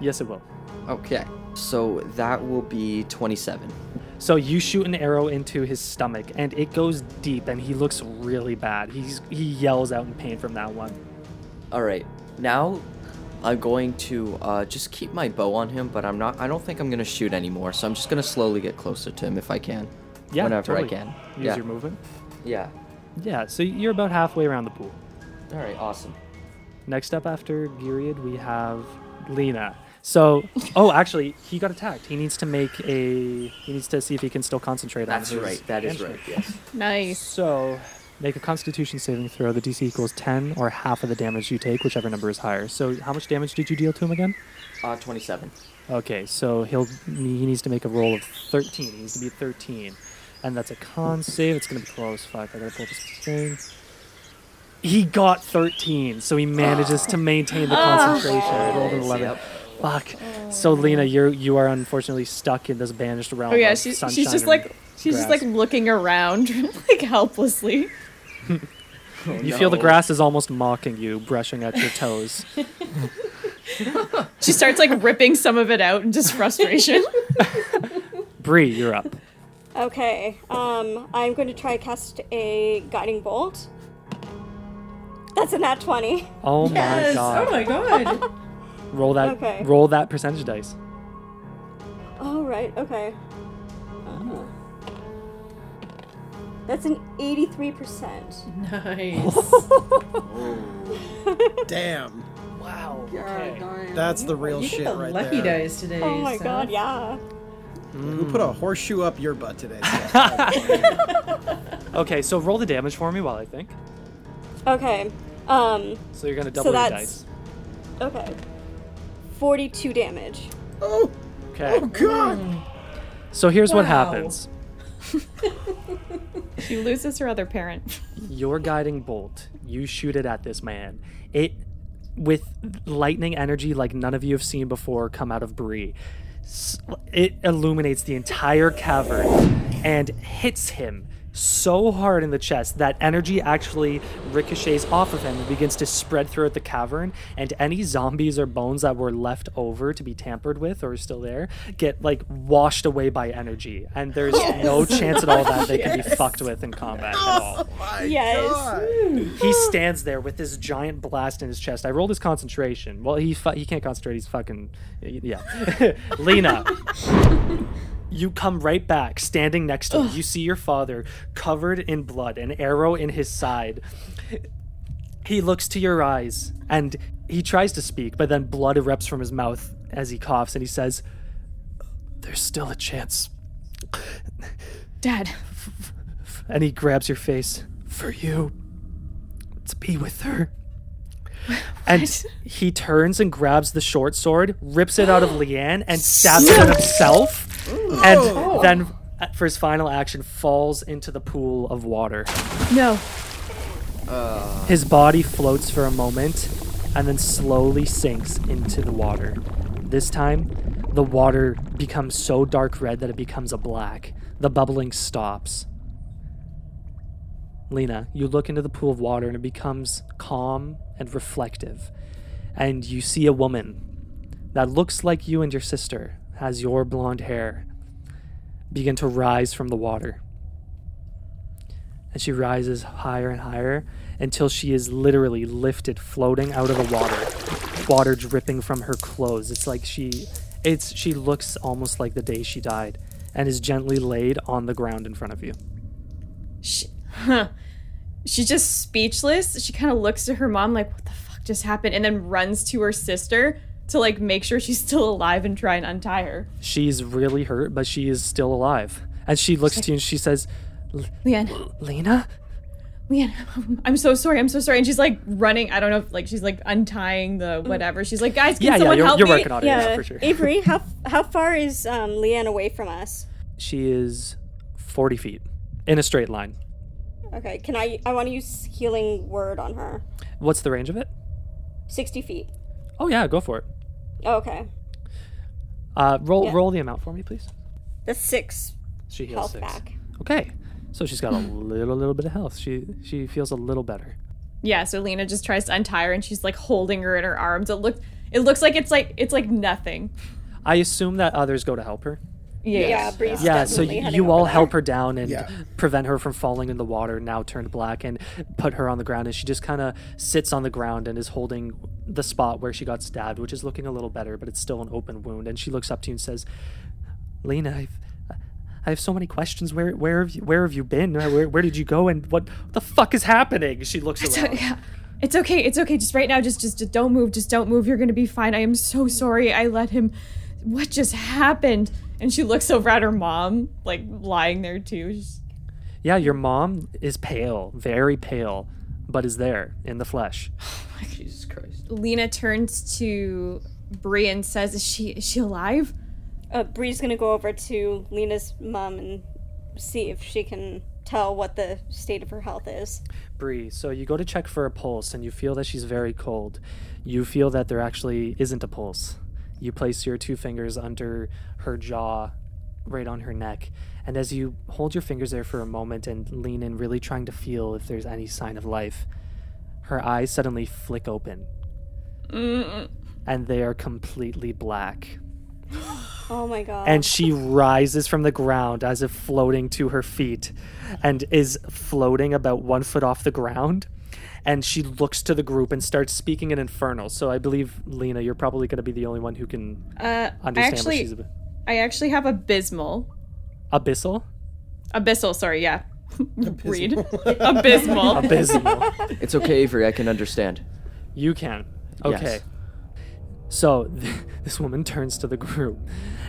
Yes, it will.
Okay. So that will be 27.
So you shoot an arrow into his stomach, and it goes deep, and he looks really bad. He's he yells out in pain from that one.
All right. Now I'm going to uh, just keep my bow on him, but I'm not. I don't think I'm gonna shoot anymore. So I'm just gonna slowly get closer to him if I can.
Yeah,
Whenever I
totally.
can.
Use
yeah.
your movement.
Yeah.
Yeah, so you're about halfway around the pool.
All right. Awesome.
Next up after Gyriad, we have Lena. So, oh, actually, he got attacked. He needs to make a. He needs to see if he can still concentrate
That's
on his.
right. That is
hamstring.
right. Yes.
Nice.
So, make a Constitution saving throw. The DC equals 10 or half of the damage you take, whichever number is higher. So, how much damage did you deal to him again?
Uh, 27.
Okay, so he'll he needs to make a roll of 13. He needs to be 13, and that's a con save. It's gonna be close. Fuck, I gotta pull this thing. He got 13, so he manages to maintain the concentration. I rolled an 11.
Yep.
Fuck. So Lena, you're you are unfortunately stuck in this banished realm.
Oh yeah,
of
she's
sunshine
she's just like she's just like looking around like helplessly.
you feel the grass is almost mocking you, brushing at your toes.
She starts like ripping some of it out in just frustration.
Bree, you're up.
Okay, um, I'm going to try cast a guiding bolt. That's a nat 20.
Oh my
Yes.
god.
Oh my god.
roll that
Okay.
roll that percentage dice.
Oh, right, okay. Uh, that's an 83%.
nice.
Damn.
Wow. Okay.
That's the real
You
shit
get the
right
lucky
there.
dice today.
Oh my
Steph.
god, yeah.
Who put a horseshoe up your butt today?
Okay, so roll the damage for me while I think.
Okay. Um,
So you're gonna
So
double your
that's-
dice.
okay. 42 damage.
oh,
Okay.
oh god! Mm.
So here's what
Wow.
happens.
She loses her other parent.
Your guiding bolt, you shoot it at this man. It, with lightning energy like none of you have seen before come out of Bree, s- it illuminates the entire cavern and hits him so hard in the chest that energy actually ricochets off of him and begins to spread throughout the cavern and any zombies or bones that were left over to be tampered with or still there get like washed away by energy and there's no chance at all that they can be fucked with in combat at oh all
yes.
he stands there with this giant blast in his chest. I rolled his concentration. Well, he fu- he can't concentrate. He's fucking yeah. Lena, you come right back, standing next to him. You see your father covered in blood, an arrow in his side. He looks to your eyes and he tries to speak, but then blood erupts from his mouth as he coughs and he says, "There's still a chance."
Dad.
And he grabs your face for you to be with her. And he turns and grabs the short sword, rips it out of Leanne, and stabs it himself. And then, uh, for his final action, falls into the pool of water.
No.
His body floats for a moment and then slowly sinks into the water. This time, the water becomes so dark red that it becomes a black. The bubbling stops. Lena, you look into the pool of water and it becomes calm and reflective. And you see a woman that looks like you and your sister, has your blonde hair, begin to rise from the water and she rises higher and higher until she is literally lifted floating out of the water water dripping from her clothes it's like she it's she looks almost like the day she died and is gently laid on the ground in front of you
She, huh. She's just speechless. She kind of looks to her mom like, "What the fuck just happened?" and then runs to her sister to like make sure she's still alive and try and untie her.
she's really hurt but she is still alive and she looks to you and she says
Leanne,
lena
Leanne, I'm so sorry. I'm so sorry. And she's like running. I don't know if like she's like untying the whatever. She's like, guys, can
yeah yeah
someone
you're,
help
you're
me?
working on it yeah,
Yeah.
for sure
Avery, how how far is um, Leanne away from us?
she is 40 feet in a straight line
Okay, can I? I want to use healing word on her.
what's the range of it
60 feet.
oh yeah go for it
okay,
uh, roll
Yeah.
roll the amount for me please
that's six
she heals
health
six.
back.
Okay, so she's got a little, little bit of health. She she feels a little better.
Yeah. So Lena just tries to untie her, and she's like holding her in her arms. It look. It looks like it's like it's like nothing.
I assume that others go to help her.
Yeah.
Yeah, Bree's
Yeah, so
definitely
y-
heading
you
over
all
there.
help her down and
Yeah.
prevent her from falling in the water, now turned black, and put her on the ground. And she just kind of sits on the ground and is holding the spot where she got stabbed, which is looking a little better, but it's still an open wound. And she looks up to you and says, "Lena, I've." I have so many questions. Where where have you where have you been? Where where did you go? And what the fuck is happening? She looks
So,
around.
yeah. It's okay. It's okay. Just right now, just, just just don't move. Just don't move. You're gonna be fine. I am so sorry. I let him. What just happened? And she looks over at her mom, like lying there too. She's-
Yeah, your mom is pale, very pale, but is there in the flesh.
Jesus Christ.
Lena turns to Bree and says, "Is she is she alive?"
Uh, Bree's gonna go over to Lena's mom and see if she can tell what the state of her health is.
Bree, so you go to check for a pulse and you feel that she's very cold. You feel that there actually isn't a pulse. You place your two fingers under her jaw, right on her neck, and as you hold your fingers there for a moment and lean in, really trying to feel if there's any sign of life, her eyes suddenly flick open. And they are completely black.
Oh my god.
and she rises from the ground as if floating to her feet and is floating about one foot off the ground and she looks to the group and starts speaking in infernal so i believe lena you're probably going to be the only one who can
Uh,
understand.
I actually,
what she's ab-
I actually have abysmal.
abyssal
Abyssal. Sorry. Yeah. Read. abysmal.
abysmal
It's okay, Avery. I can understand.
you can Okay.
Yes.
So this woman turns to the group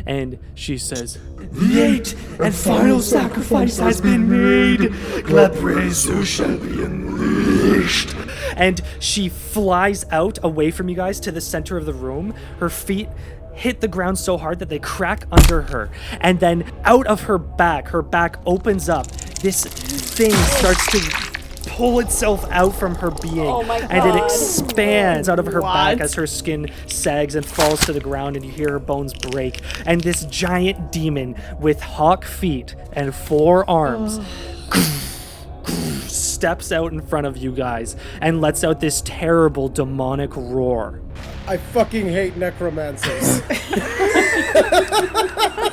and she says, The eighth and final sacrifice has been made. Glabrezu shall be unleashed.
and she flies out away from you guys to the center of the room. Her feet hit the ground so hard that they crack under her. And then out of her back, her back opens up. This thing starts to pull itself out from her being.
Oh my
And it expands out of her back as her skin sags and falls to the ground and you hear her bones break. And this giant demon with hawk feet and four arms steps out in front of you guys and lets out this terrible demonic roar.
I fucking hate necromancers.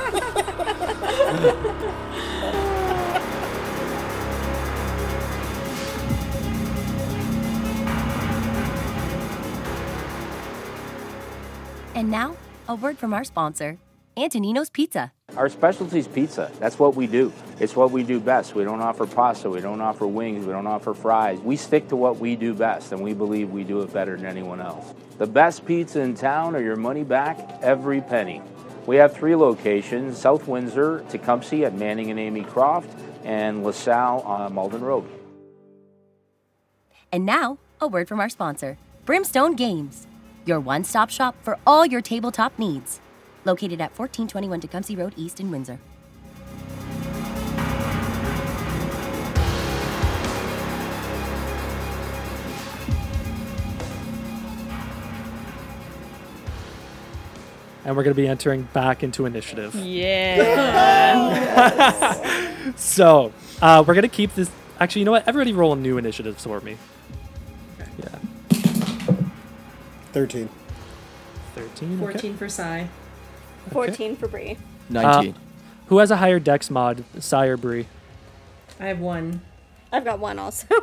And now, a word from our sponsor, Antonino's Pizza.
Our specialty is pizza. That's what we do. It's what we do best. We don't offer pasta. We don't offer wings. We don't offer fries. We stick to what we do best, and we believe we do it better than anyone else. The best pizza in town or your money back every penny. We have three locations South Windsor, Tecumseh at Manning and Amy Croft, and LaSalle on Malden Road.
And now, a word from our sponsor, Brimstone Games, your one stop shop for all your tabletop needs. Located at 1421 Tecumseh Road East in Windsor.
And we're going to be entering back into initiative.
Yeah.
So, uh, we're going to keep this. Actually, you know what? Everybody roll a new initiative for me.
13.
13. okay.
14 for Psy.
14 for Bree.
19.
Who has a higher dex mod, Psy or Bree?
I have one.
I've got one also.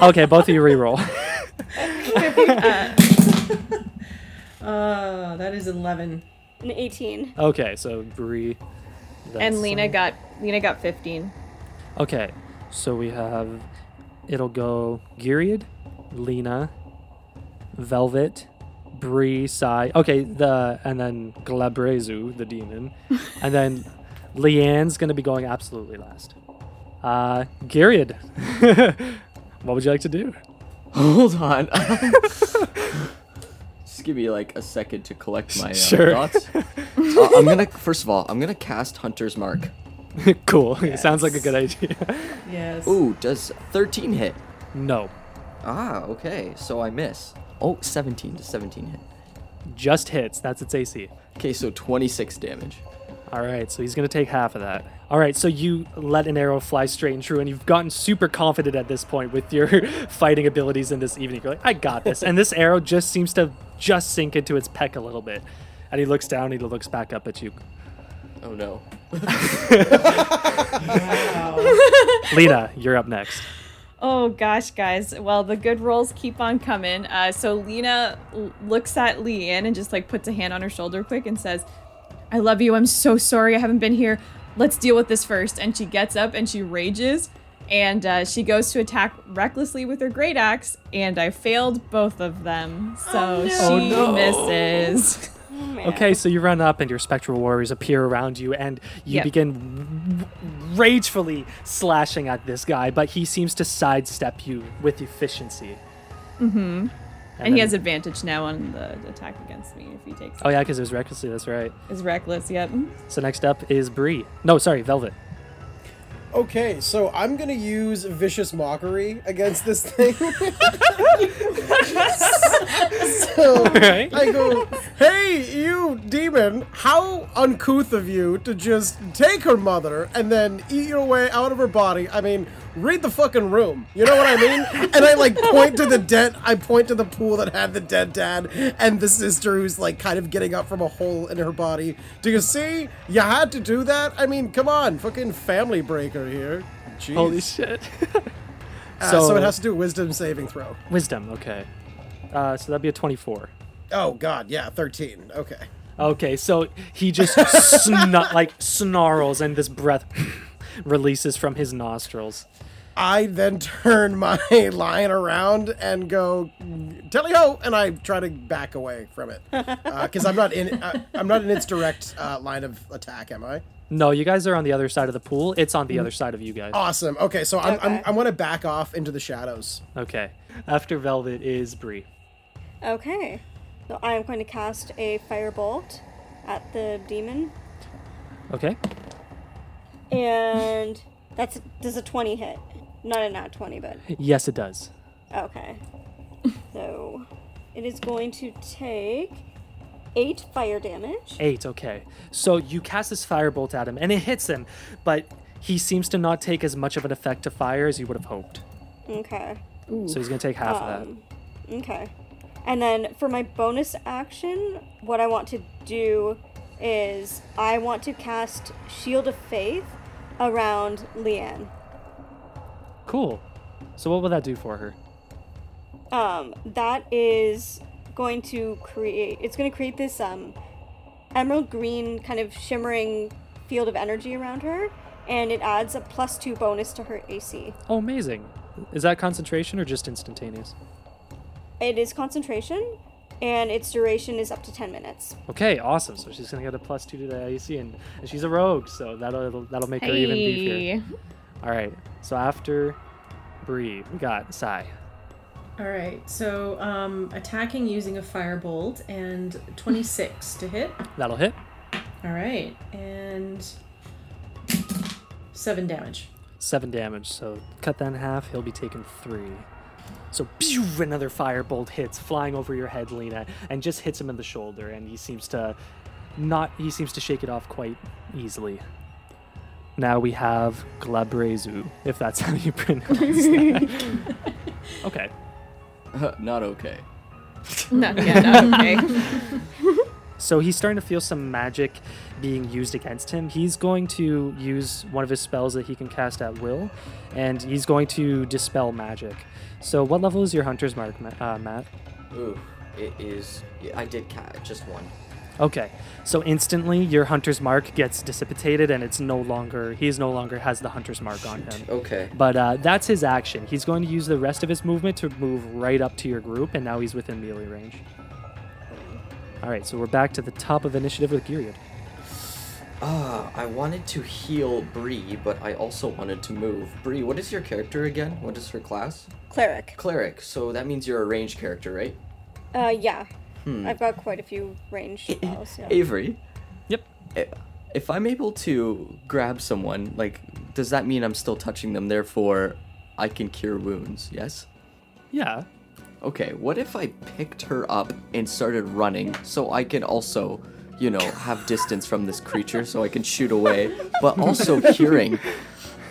Okay, both of you reroll.
Uh, that is 11.
An 18.
okay, so Bree. then
and Lena
Psy.
got Lena got 15.
Okay, so we have. It'll go Gyriad, Lena, Velvet, Bree, Psy. Okay, the and then Glabrezu, the demon, and then Leanne's gonna be going absolutely last. Uh, Gyriad, what would you like to do?
Hold on. Just give me like a second to collect my uh,
Sure.
thoughts. Uh, I'm gonna first of all, I'm gonna cast Hunter's Mark.
cool. It sounds like a good idea.
Yes.
Ooh, does 13 hit?
no,
Ah, okay. So I miss. Oh, 17 to 17 hit.
just hits. That's its AC.
Okay, so 26 damage.
All right, so he's gonna take half of that. All right, so you let an arrow fly straight and true, and you've gotten super confident at this point with your fighting abilities in this evening. You're like, I got this, and this arrow just seems to just sink into its pec a little bit. And he looks down, he looks back up at you.
Oh no.
Lena, you're up next.
Oh gosh, guys. Well, the good rolls keep on coming. Uh, so Lena l- looks at Leanne and just like puts a hand on her shoulder quick and says, "I love you. I'm so sorry I haven't been here. Let's deal with this first. And she gets up and she rages, and uh, she goes to attack recklessly with her great axe. And I failed both of them, so she misses.
Okay, so you run up, and your spectral warriors appear around you, and you
Yep.
begin ragefully slashing at this guy, but he seems to sidestep you with efficiency.
Mm-hmm. And,
then-
he has advantage now on the attack against me if he takes.
Oh yeah, because it was recklessly. That's right.
Is reckless. Yep.
So next up is Bree. No, sorry, Velvet.
Okay, so I'm gonna use vicious mockery against this thing. so
Right.
I go, "Hey, you demon! How uncouth of you to just take her mother and then eat your way out of her body. I mean, read the fucking room. You know what I mean?" And I like point to the dead. I point to the pool that had the dead dad and the sister who's like kind of getting up from a hole in her body. Do you see? You had to do that. I mean, come on, fucking family breaker here. Jeez.
Holy shit.
Uh, so,
So-
it has to do wisdom saving throw.
Wisdom. Okay. Uh, so that'd be a twenty-four.
Oh god, yeah, thirteen. Okay.
Okay, so he just snu- like snarls, and this breath releases from his nostrils.
I then turn my line around and go tally ho, and I try to back away from it because I'm not in. Uh, I'm not in its direct uh, line of attack, am I?
No, you guys are on the other side of the pool. It's on the other side of you guys.
Awesome. Okay, so I'm, I'm
Okay.
I want to back off into the shadows.
Okay. After Velvet is Bree.
Okay. So I am going to cast a firebolt at the demon,
Okay.
and that's does a twenty hit? Not a nat twenty, but
Yes, it does.
okay. so it is going to take eight fire damage.
Eight. Okay. So you cast this firebolt at him, and it hits him, but he seems to not take as much of an effect to fire as you would have hoped.
Okay.
So he's gonna take half of
Um, okay. And then for my bonus action, what I want to do is I want to cast Shield of Faith around Leanne.
That. Cool. So what will that do for her?
Um, that is going to create. It's going to create this um, emerald green kind of shimmering field of energy around her, and it adds a plus two bonus to her AC.
Oh, amazing. Is that concentration or just instantaneous?
It is concentration, and its duration is up to ten minutes.
Okay, awesome. So she's gonna get a plus two to the AC, and, and she's a rogue, so that'll that'll make her even beefier. All right. So after Bree, we got Sai.
All right, so um, attacking using a firebolt and 26 to hit.
That'll hit.
All right, and seven damage.
Seven damage. So cut that in half. He'll be taking three. So pew, another firebolt hits, flying over your head, Lena, and just hits him in the shoulder, and he seems to not. He seems to shake it off quite easily. Now we have Glabrezu, if that's how you pronounce that. okay.
Not okay.
No, yeah, not okay.
So he's starting to feel some magic being used against him. He's going to use one of his spells that he can cast at will, and he's going to dispel magic. So, what level is your hunter's mark, uh, Matt?
Ooh, it is. I did cat just one.
Okay, so instantly your hunter's mark gets dissipated, and it's no longer he's no longer has the hunter's mark on him.
Okay.
But uh, that's his action. He's going to use the rest of his movement to move right up to your group, and now he's within melee range. All right, so we're back to the top of initiative with Gyriad.
Ah, I wanted to heal Bree, but I also wanted to move. Bree, what is your character again? What is her class?
Cleric.
Cleric. So that means you're a ranged character, right?
Uh, yeah.
Hmm.
I've got quite a few range spells. Yeah.
Avery.
Yep.
If I'm able to grab someone, like, does that mean I'm still touching them? Therefore, I can cure wounds. Yes.
Yeah.
Okay. What if I picked her up and started running, so I can also, you know, have distance from this creature, so I can shoot away, but also curing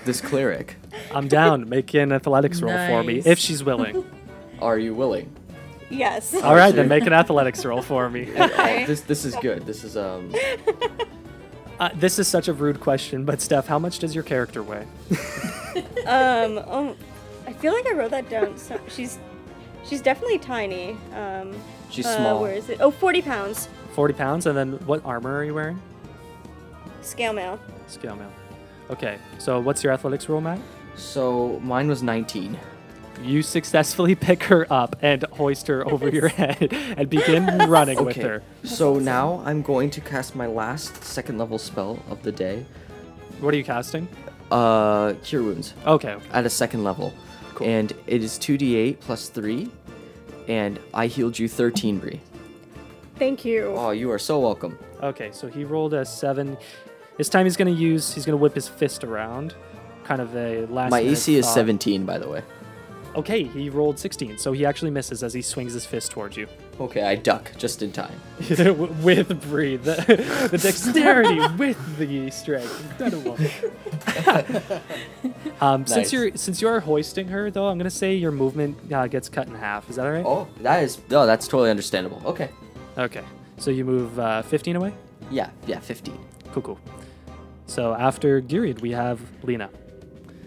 this cleric?
I'm down. Make an athletics roll for me
Nice.
if she's willing.
Are you willing?
Yes.
All right, then make an athletics roll for me.
Uh, this this is good. This is um.
Uh, this is such a rude question, but Steph, how much does your character weigh?
Um, oh, I feel like I wrote that down. So she's, she's definitely tiny. Um,
She's
uh,
small.
Where is it? Oh, 40 pounds.
40 pounds, and then what armor are you wearing?
Scale mail.
Scale mail. Okay, so what's your athletics roll, Matt?
So mine was 19.
You successfully pick her up and hoist her over your head and begin running with her.
So now I'm going to cast my last second level spell of the day.
What are you casting?
Uh, cure wounds
Okay, okay.
at a second level, Cool. and it is 2d8 plus three, and I healed you 13, Bree.
Thank you.
Oh, you are so welcome.
Okay, so he rolled a seven. This time he's gonna use. He's gonna whip his fist around, kind of a last.
My AC is
thought.
17, by the way.
Okay, he rolled 16, so he actually misses as he swings his fist towards you.
Okay, I duck just in time.
with breathe, the, the dexterity with the strength, incredible. um, Since you're since you are hoisting her, though, I'm gonna say your movement uh, gets cut in half. Is that all right?
Oh, that is no, that's totally understandable. Okay.
Okay, so you move uh, 15 away.
Yeah, yeah, 15.
Cool, cool. So after Gyriad, we have Lena.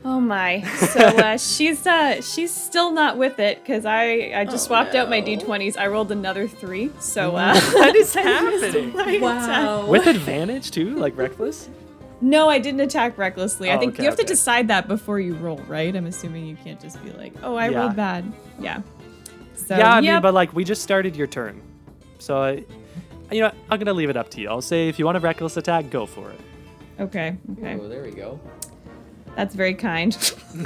Oh my. So uh, she's uh she's still not with it because I I just swapped out my d20s. I rolled another three. So uh,
What is happening?
Wow.
With advantage too, like reckless.
No, I didn't attack recklessly. I
Oh,
think
okay,
you have to decide that before you roll, right? I'm assuming you can't just be like, "Oh, I
Yeah.
rolled bad." Yeah. So
yeah, I mean, but like we just started your turn, so I, you know, I'm gonna leave it up to you. I'll say if you want a reckless attack, go for it.
okay, okay,
Oh, there we go.
That's very kind.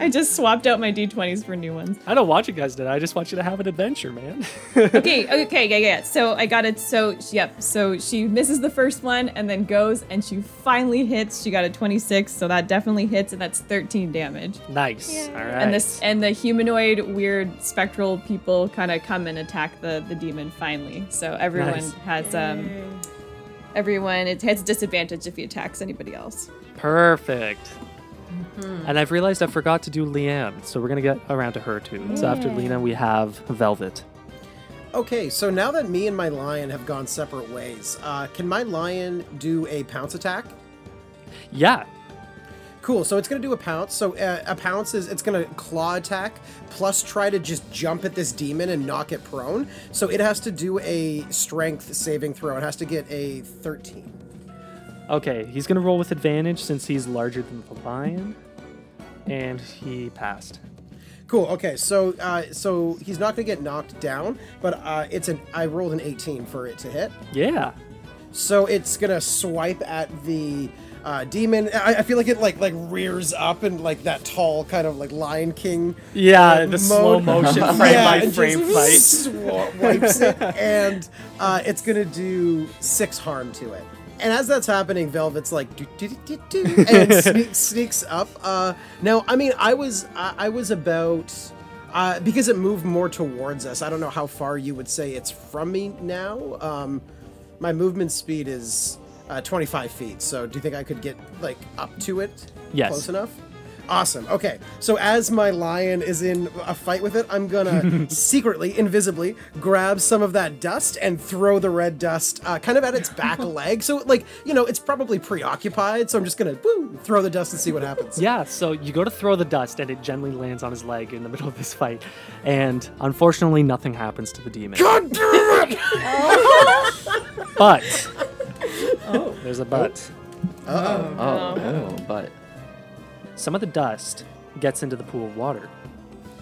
I just swapped out my d20s for new ones.
I don't want you guys to. I just want you to have an adventure, man.
okay, okay, yeah, yeah. So I got it. So yep. So she misses the first one and then goes and she finally hits. She got a 26, so that definitely hits, and that's 13 damage.
nice. All right.
And this and the humanoid, weird, spectral people kind of come and attack the the demon finally. So everyone
Nice.
has um. Everyone it has disadvantage if he attacks anybody else.
Perfect. And I've realized I forgot to do Leanne, so we're gonna get around to her too. So after Lena, we have Velvet.
Okay, so now that me and my lion have gone separate ways, uh, can my lion do a pounce attack?
Yeah.
Cool. So it's gonna do a pounce. So uh, a pounce is it's gonna claw attack plus try to just jump at this demon and knock it prone. So it has to do a strength saving throw. It has to get a 13.
Okay, he's gonna roll with advantage since he's larger than the lion, and he passed.
Cool. Okay. So uh, so he's not gonna get knocked down, but uh, it's an I rolled an 18 for it to hit.
Yeah.
So it's gonna swipe at the uh, demon. I, I feel like it like like rears up and like that tall kind of like Lion King.
Yeah,
uh,
the slow motion frame by frame fight.
swa- wipes it, and uh, it's gonna do six harm to it. And as that's happening, Velvet's like do, do, do, do, and sneaks, sneaks up. Uh, now, I mean, I was I, I was about uh, because it moved more towards us. I don't know how far you would say it's from me now. Um, my movement speed is uh, 25 feet. So, do you think I could get like up to it?
Yes.
Close enough. Awesome. Okay. So as my lion is in a fight with it, I'm gonna secretly, invisibly, grab some of that dust and throw the red dust uh, kind of at its back leg. So like, you know, it's probably preoccupied. So I'm just gonna woo, throw the dust and see what happens.
Yeah, so you go to throw the dust and it gently lands on his leg in the middle of this fight. And unfortunately, nothing happens to the demon.
God damn it!
But. Oh. There's a but.
Oh. oh, no, but
Some of the dust gets into the pool of water.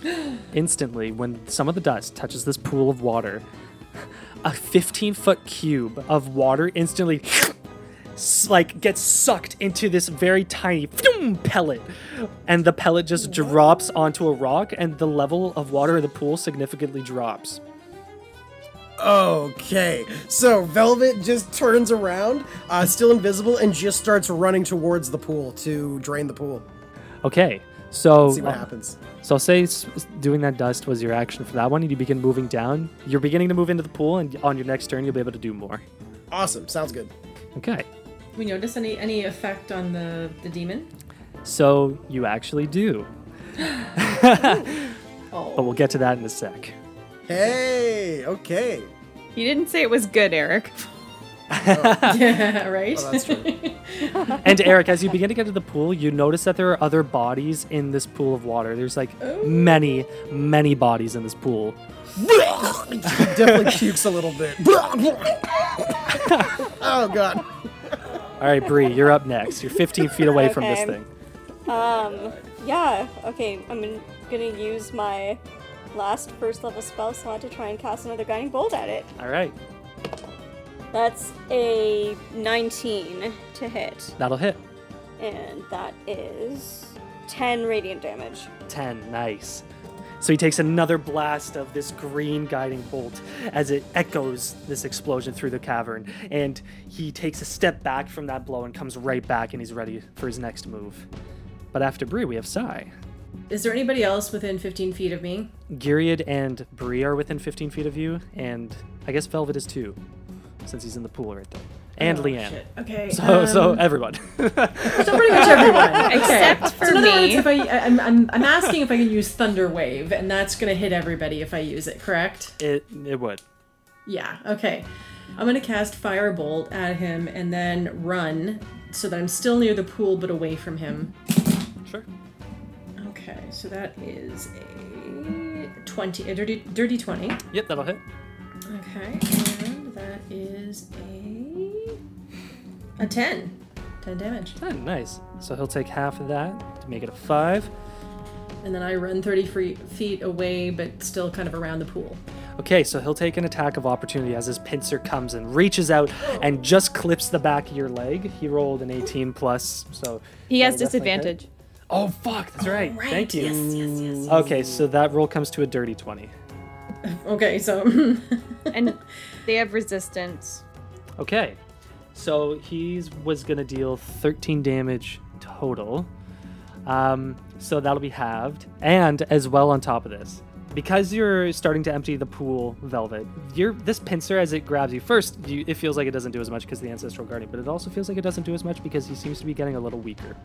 Instantly, when some of the dust touches this pool of water, a 15 foot cube of water instantly like gets sucked into this very tiny pellet and the pellet just drops onto a rock and the level of water in the pool significantly drops
Okay. So Velvet just turns around, uh, still invisible, and just starts running towards the pool to drain the pool.
Okay so
See what
uh,
happens.
so say s- s- doing that dust was your action for that one and you begin moving down you're beginning to move into the pool and on your next turn you'll be able to do more
Awesome. Sounds good.
okay
we notice any any effect on the the demon?
So you actually do.
Oh.
But we'll get to that in a sec.
Hey. Okay.
You didn't say it was good, Eric.
yeah, right.
Oh, that's true.
And Eric, as you begin to get to the pool, you notice that there are other bodies in this pool of water. There's like many, many bodies in this pool.
Definitely pukes a little bit. oh god.
All right, Bree, you're up next. You're 15 feet away from this thing.
Um, yeah, okay, I'm gonna- gonna use my last first level spell slot to try and cast another guiding bolt at it.
All right,
That's a 19 to hit,
that'll hit.
and that is 10 radiant damage.
10, nice. So he takes another blast of this green guiding bolt as it echoes this explosion through the cavern. And he takes a step back from that blow and comes right back and he's ready for his next move. But after Bree, we have Sai.
Is there anybody else within 15 feet of me?
Gyriad and Bree are within 15 feet of you, and I guess Velvet is too, since he's in the pool right there. And
Oh,
Leanne.
shit. Okay.
So, so
um,
everyone.
so pretty much everyone,
Except
Okay.
for
so in other
me.
words, if I, I- I'm, I'm, I'm asking if I can use Thunder Wave, and that's gonna hit everybody if I use it, correct?
it it would.
Yeah. Okay. I'm gonna cast Firebolt at him and then run so that I'm still near the pool but away from him.
Sure.
Okay. So that is a 20, a dirty, dirty 20.
Yep, that'll hit.
Okay, and that is a a ten. 10 damage.
10, nice. So he'll take half of that to make it a 5.
And then I run 30 free feet away, but still kind of around the pool.
Okay, so he'll take an attack of opportunity as his pincer comes and reaches out and just clips the back of your leg. He rolled an 18 plus, so
He has
that'll hit.
disadvantage.
Oh fuck, that's right. Thank you.
Yes, yes, yes.
Okay, so that roll comes to a dirty 20.
Okay, so
and they have resistance.
Okay, so he was gonna deal 13 damage total. Um, so that'll be halved, and as well on top of this, because you're starting to empty the pool, Velvet. You're this pincer as it grabs you. First, you, it feels like it doesn't do as much because the ancestral guardian, but it also feels like it doesn't do as much because he seems to be getting a little weaker.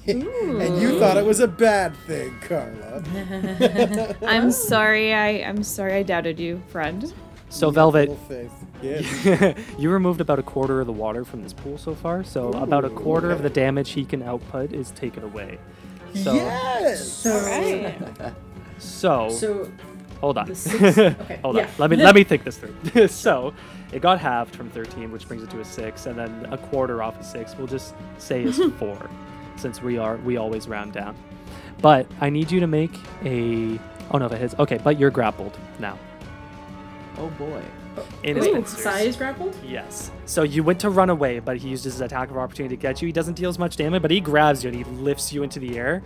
and you thought it was a bad thing, Carla.
I'm sorry. I I'm sorry. I doubted you, friend.
So Velvet,
Little. Yeah.
you removed about a quarter of the water from this pool so far. So about a quarter of the damage he can output is taken away. So,
yes.
so
so
so
hold on.
six. Okay,
Hold
yeah.
on. Let me let me think this through. so it got halved from 13, which brings it to a six, and then a quarter off of six. We'll just say is four, since we are we always round down. But I need you to make a. Oh no, that hits. Okay, but you're grappled now.
Oh boy.
In his
Wait,
pincers.
Sai is grappled.
Yes. So you went to run away, but he used his attack of opportunity to get you. He doesn't deal as much damage, but he grabs you and he lifts you into the air.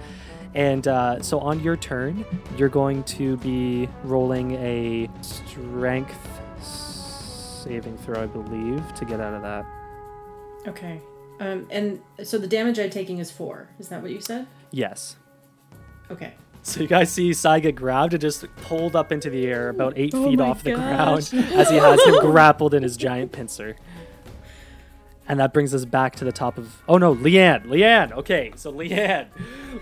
And uh, so on your turn, you're going to be rolling a strength saving throw, I believe, to get out of that.
Okay. Um, and so the damage I'm taking is four. Is that what you said?
Yes.
Okay.
So you guys see Sai get grabbed and just pulled up into the air about eight
Oh
feet
my
off the
gosh.
ground as he has him grappled in his giant pincer. And that brings us back to the top of. Oh no, Leanne! Leanne! Okay, so Leanne.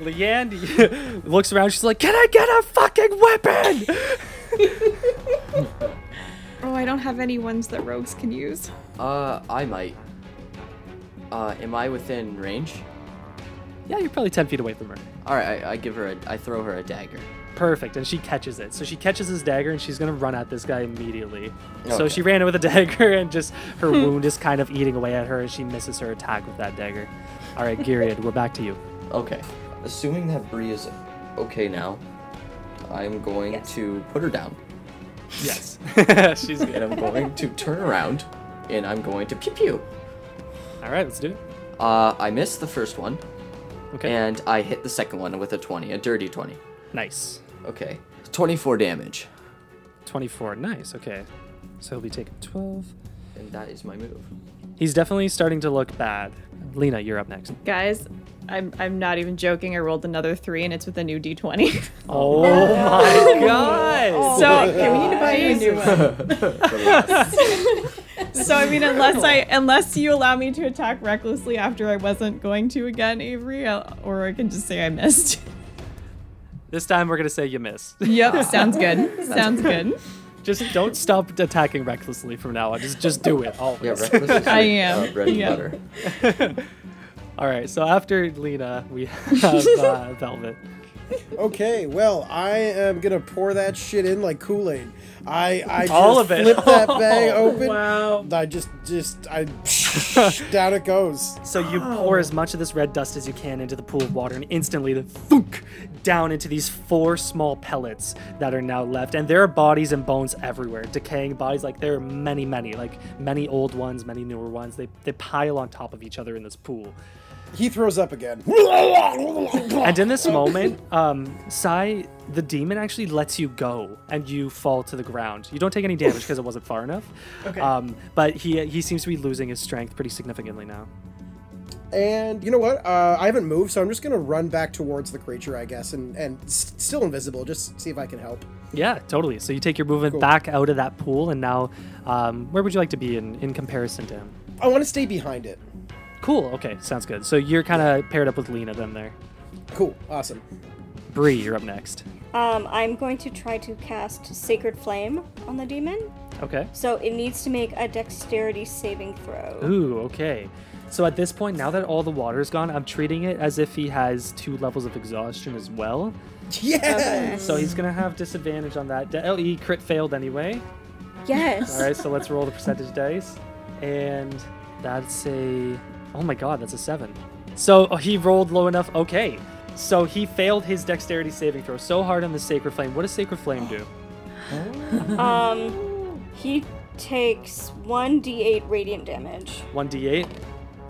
Leanne looks around. She's like, Can I get a fucking weapon?
Oh, I don't have any ones that rogues can use.
Uh, I might. Uh, am I within range?
yeah, you're probably 10 feet away from her.
All right, I, I give her a, I throw her a dagger.
Perfect. And she catches it. So she catches his dagger and she's going to run at this guy immediately. So she ran with a dagger and just her wound is kind of eating away at her and she misses her attack with that dagger. All right, Gyriad, we're back to you.
Okay. Assuming that Bree is okay now, I'm going
Yes.
to put her down,
Yes. she's
and
good.
I'm going to turn around, and I'm going to pew pew.
All right, let's do it.
Uh, I missed the first one,
Okay.
and I hit the second one with a 20, a dirty 20.
nice.
Okay. 24 damage,
24. Nice. Okay. So he'll be taking 12.
and that is my move.
He's definitely starting to look bad. Lena, you're up next.
Guys, I'm I'm not even joking. I rolled another three, and it's with a new d20.
Oh my oh god.
Oh so
Okay, we need to buy you a new one.
So I mean, unless I unless you allow me to attack recklessly after I wasn't going to again, Avery, I'll, or I can just say I missed.
This time we're going to say you missed.
yep, sounds good. Sounds good.
just don't stop attacking recklessly from now on. Just just do it always.
Yeah, reckless is
I
like,
am,
Uh, bread and
yeah.
butter.
All right. So after Lena, we have uh, Velvet.
Okay, well, I am gonna pour that shit in like Kool Aid. I I just
All of it.
flip that bag oh, open.
Wow.
I just just I down it goes.
So you pour as much of this red dust as you can into the pool of water, and instantly the thunk down into these four small pellets that are now left. And there are bodies and bones everywhere, decaying bodies. Like there are many, many, like many old ones, many newer ones. They they pile on top of each other in this pool.
He throws up again.
And in this moment, um, Sai, the demon, actually lets you go, and you fall to the ground. You don't take any damage because it wasn't far enough.
Okay.
Um, but he he seems to be losing his strength pretty significantly now.
And you know what? Uh, I haven't moved, so I'm just gonna run back towards the creature, I guess, and and s- still invisible. Just see if I can help.
Yeah, totally. So you take your movement
Cool.
back out of that pool, and now, um, where would you like to be in, in comparison to him?
I want to stay behind it.
Cool. Okay, sounds good. So you're kind of paired up with Lena then there.
Cool. Awesome.
Bree, you're up next.
Um, I'm going to try to cast Sacred Flame on the demon.
Okay.
So it needs to make a dexterity saving throw.
Ooh, okay. So at this point, now that all the water's gone, I'm treating it as if he has two levels of exhaustion as well.
Yes.
So he's gonna have disadvantage on that. De- oh, he crit failed anyway.
Yes.
All right, so let's roll the percentage dice, and that's a Oh my god, that's a seven. So oh, he rolled low enough. Okay. So he failed his dexterity saving throw so hard on the Sacred Flame. What does Sacred Flame do?
Um, he takes one d8 radiant damage.
1d8?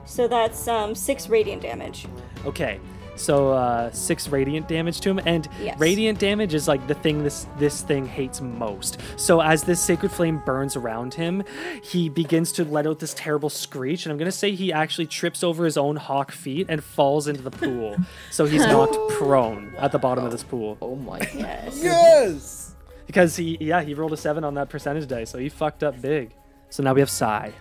So that's um six radiant damage.
Okay. So uh, six radiant damage to him, and
Yes.
radiant damage is like the thing this this thing hates most. So as this sacred flame burns around him, he begins to let out this terrible screech, and I'm gonna say he actually trips over his own hawk feet and falls into the pool. so he's knocked prone at the bottom of this pool
Oh my
Yes.
Yes.
because he yeah he rolled a seven on that percentage die, so he fucked up big. So now we have Sai.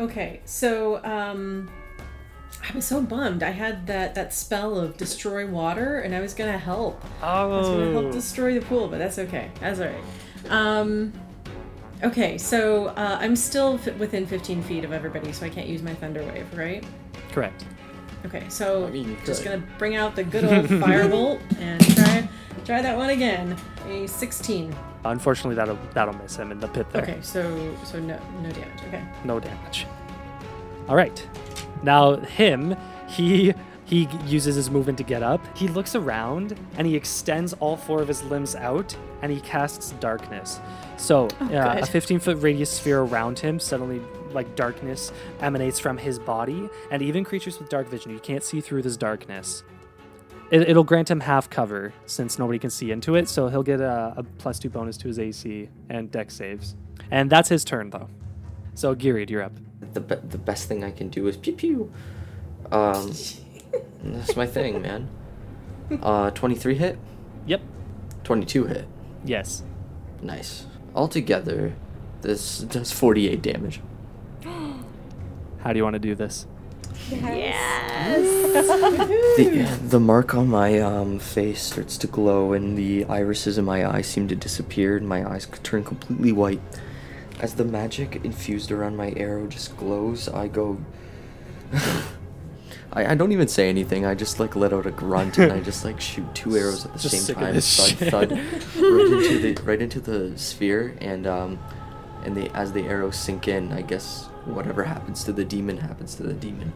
Okay, so um, I was so bummed. I had that that spell of destroy water, and I was gonna help. Oh. I was gonna help
Oh,
destroy the pool, but that's okay. That's all right. Um, okay, so uh, I'm still f- within 15 feet of everybody, so I can't use my thunder wave, right?
correct.
Okay, so
I mean,
just gonna bring out the good old firebolt and try try that one again. A 16.
Unfortunately, that'll that'll miss him in the pit there.
Okay, so so no no damage. Okay.
no damage. All right. Now him, he he uses his movement to get up. He looks around and he extends all four of his limbs out and he casts darkness. So uh, a 15 foot radius sphere around him suddenly like darkness emanates from his body and even creatures with dark vision you can't see through this darkness. It, it'll grant him half cover since nobody can see into it so he'll get a, a plus two bonus to his ac and deck saves. And that's his turn though. So Gyriad, you're up
the be- the best thing I can do is pew pew. Um, that's my thing, man. Uh, 23 hit,
Yep.
22 hit.
Yes.
Nice. Altogether, this does 48 damage.
How do you want to do this? Yes.
The, the mark on my um, face starts to glow, and the irises in my eyes seem to disappear, and my eyes turn completely white. As the magic infused around my arrow just glows, I go. I, I don't even say anything. I just like let out a grunt, and I just like shoot two arrows at the
Just
same time. Thud, thud, right into the right into the sphere, and um, and the as the arrows sink in, I guess whatever happens to the demon happens to the demon.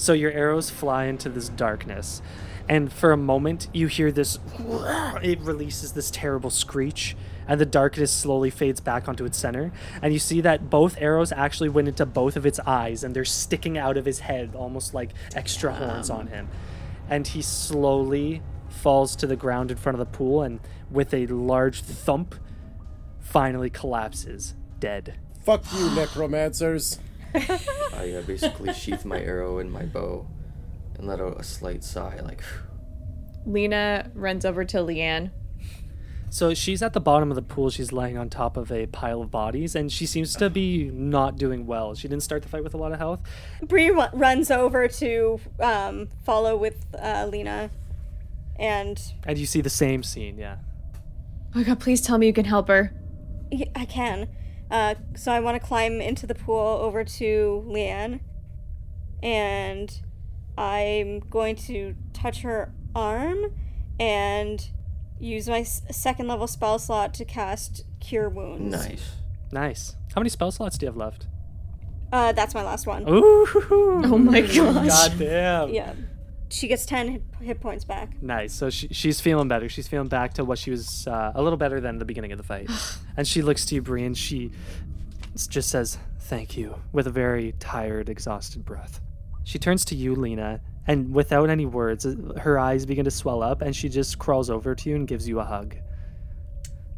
So your arrows fly into this darkness, and for a moment you hear this. It releases this terrible screech, and the darkness slowly fades back onto its center. And you see that both arrows actually went into both of its eyes, and they're sticking out of his head, almost like extra horns on him. And he slowly falls to the ground in front of the pool, and with a large thump, finally collapses, dead.
Fuck you, necromancers.
I uh, basically sheath my arrow in my bow and let out a slight sigh, like.
Lena runs over to Leanne.
So she's at the bottom of the pool. She's laying on top of a pile of bodies, and she seems to be not doing well. She didn't start the fight with a lot of health.
Bree ru- runs over to um, follow with uh, Lena, and
And you see the same scene, yeah.
Oh my god, please tell me you can help her.
I can. Uh, so I want to climb into the pool over to Leanne, and I'm going to touch her arm and use my s- second level spell slot to cast Cure Wounds.
Nice.
Nice. How many spell slots do you have left?
Uh, that's my last one.
Ooh!
Oh my gosh.
God damn.
Yeah. She gets 10 hit, hit points back.
Nice. So she, she's feeling better. She's feeling back to what she was uh, a little better than the beginning of the fight. and she looks to you, Bree, and she just says, Thank you, with a very tired, exhausted breath. She turns to you, Lena, and without any words, uh, her eyes begin to swell up, and she just crawls over to you and gives you a hug.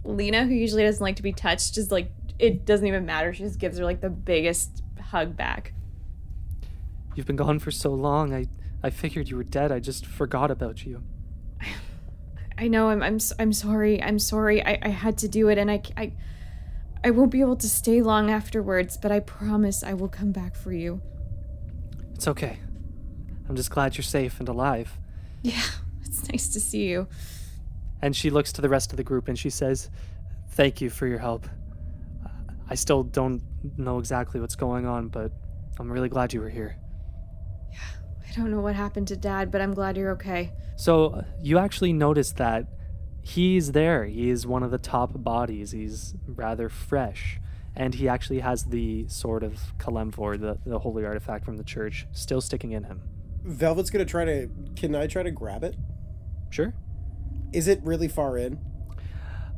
Lena, who usually doesn't like to be touched, just like it doesn't even matter. She just gives her like the biggest hug back.
You've been gone for so long. I, I figured you were dead. I just forgot about you.
I know. I'm. I'm. I'm sorry. I'm sorry. I. I had to do it, and I. I won't be able to stay long afterwards, but I promise I will come back for you.
It's okay. I'm just glad you're safe and alive.
Yeah, it's nice to see you.
And she looks to the rest of the group and she says, Thank you for your help. I still don't know exactly what's going on, but I'm really glad you were here.
I don't know what happened to Dad, but I'm glad you're okay.
So, you actually notice that he's there. He is one of the top bodies. He's rather fresh. and he actually has the sword of Kalemvor, the, the holy artifact from the church, still sticking in him.
Velvet's gonna try to. Can I try to grab it?
Sure.
Is it really far in?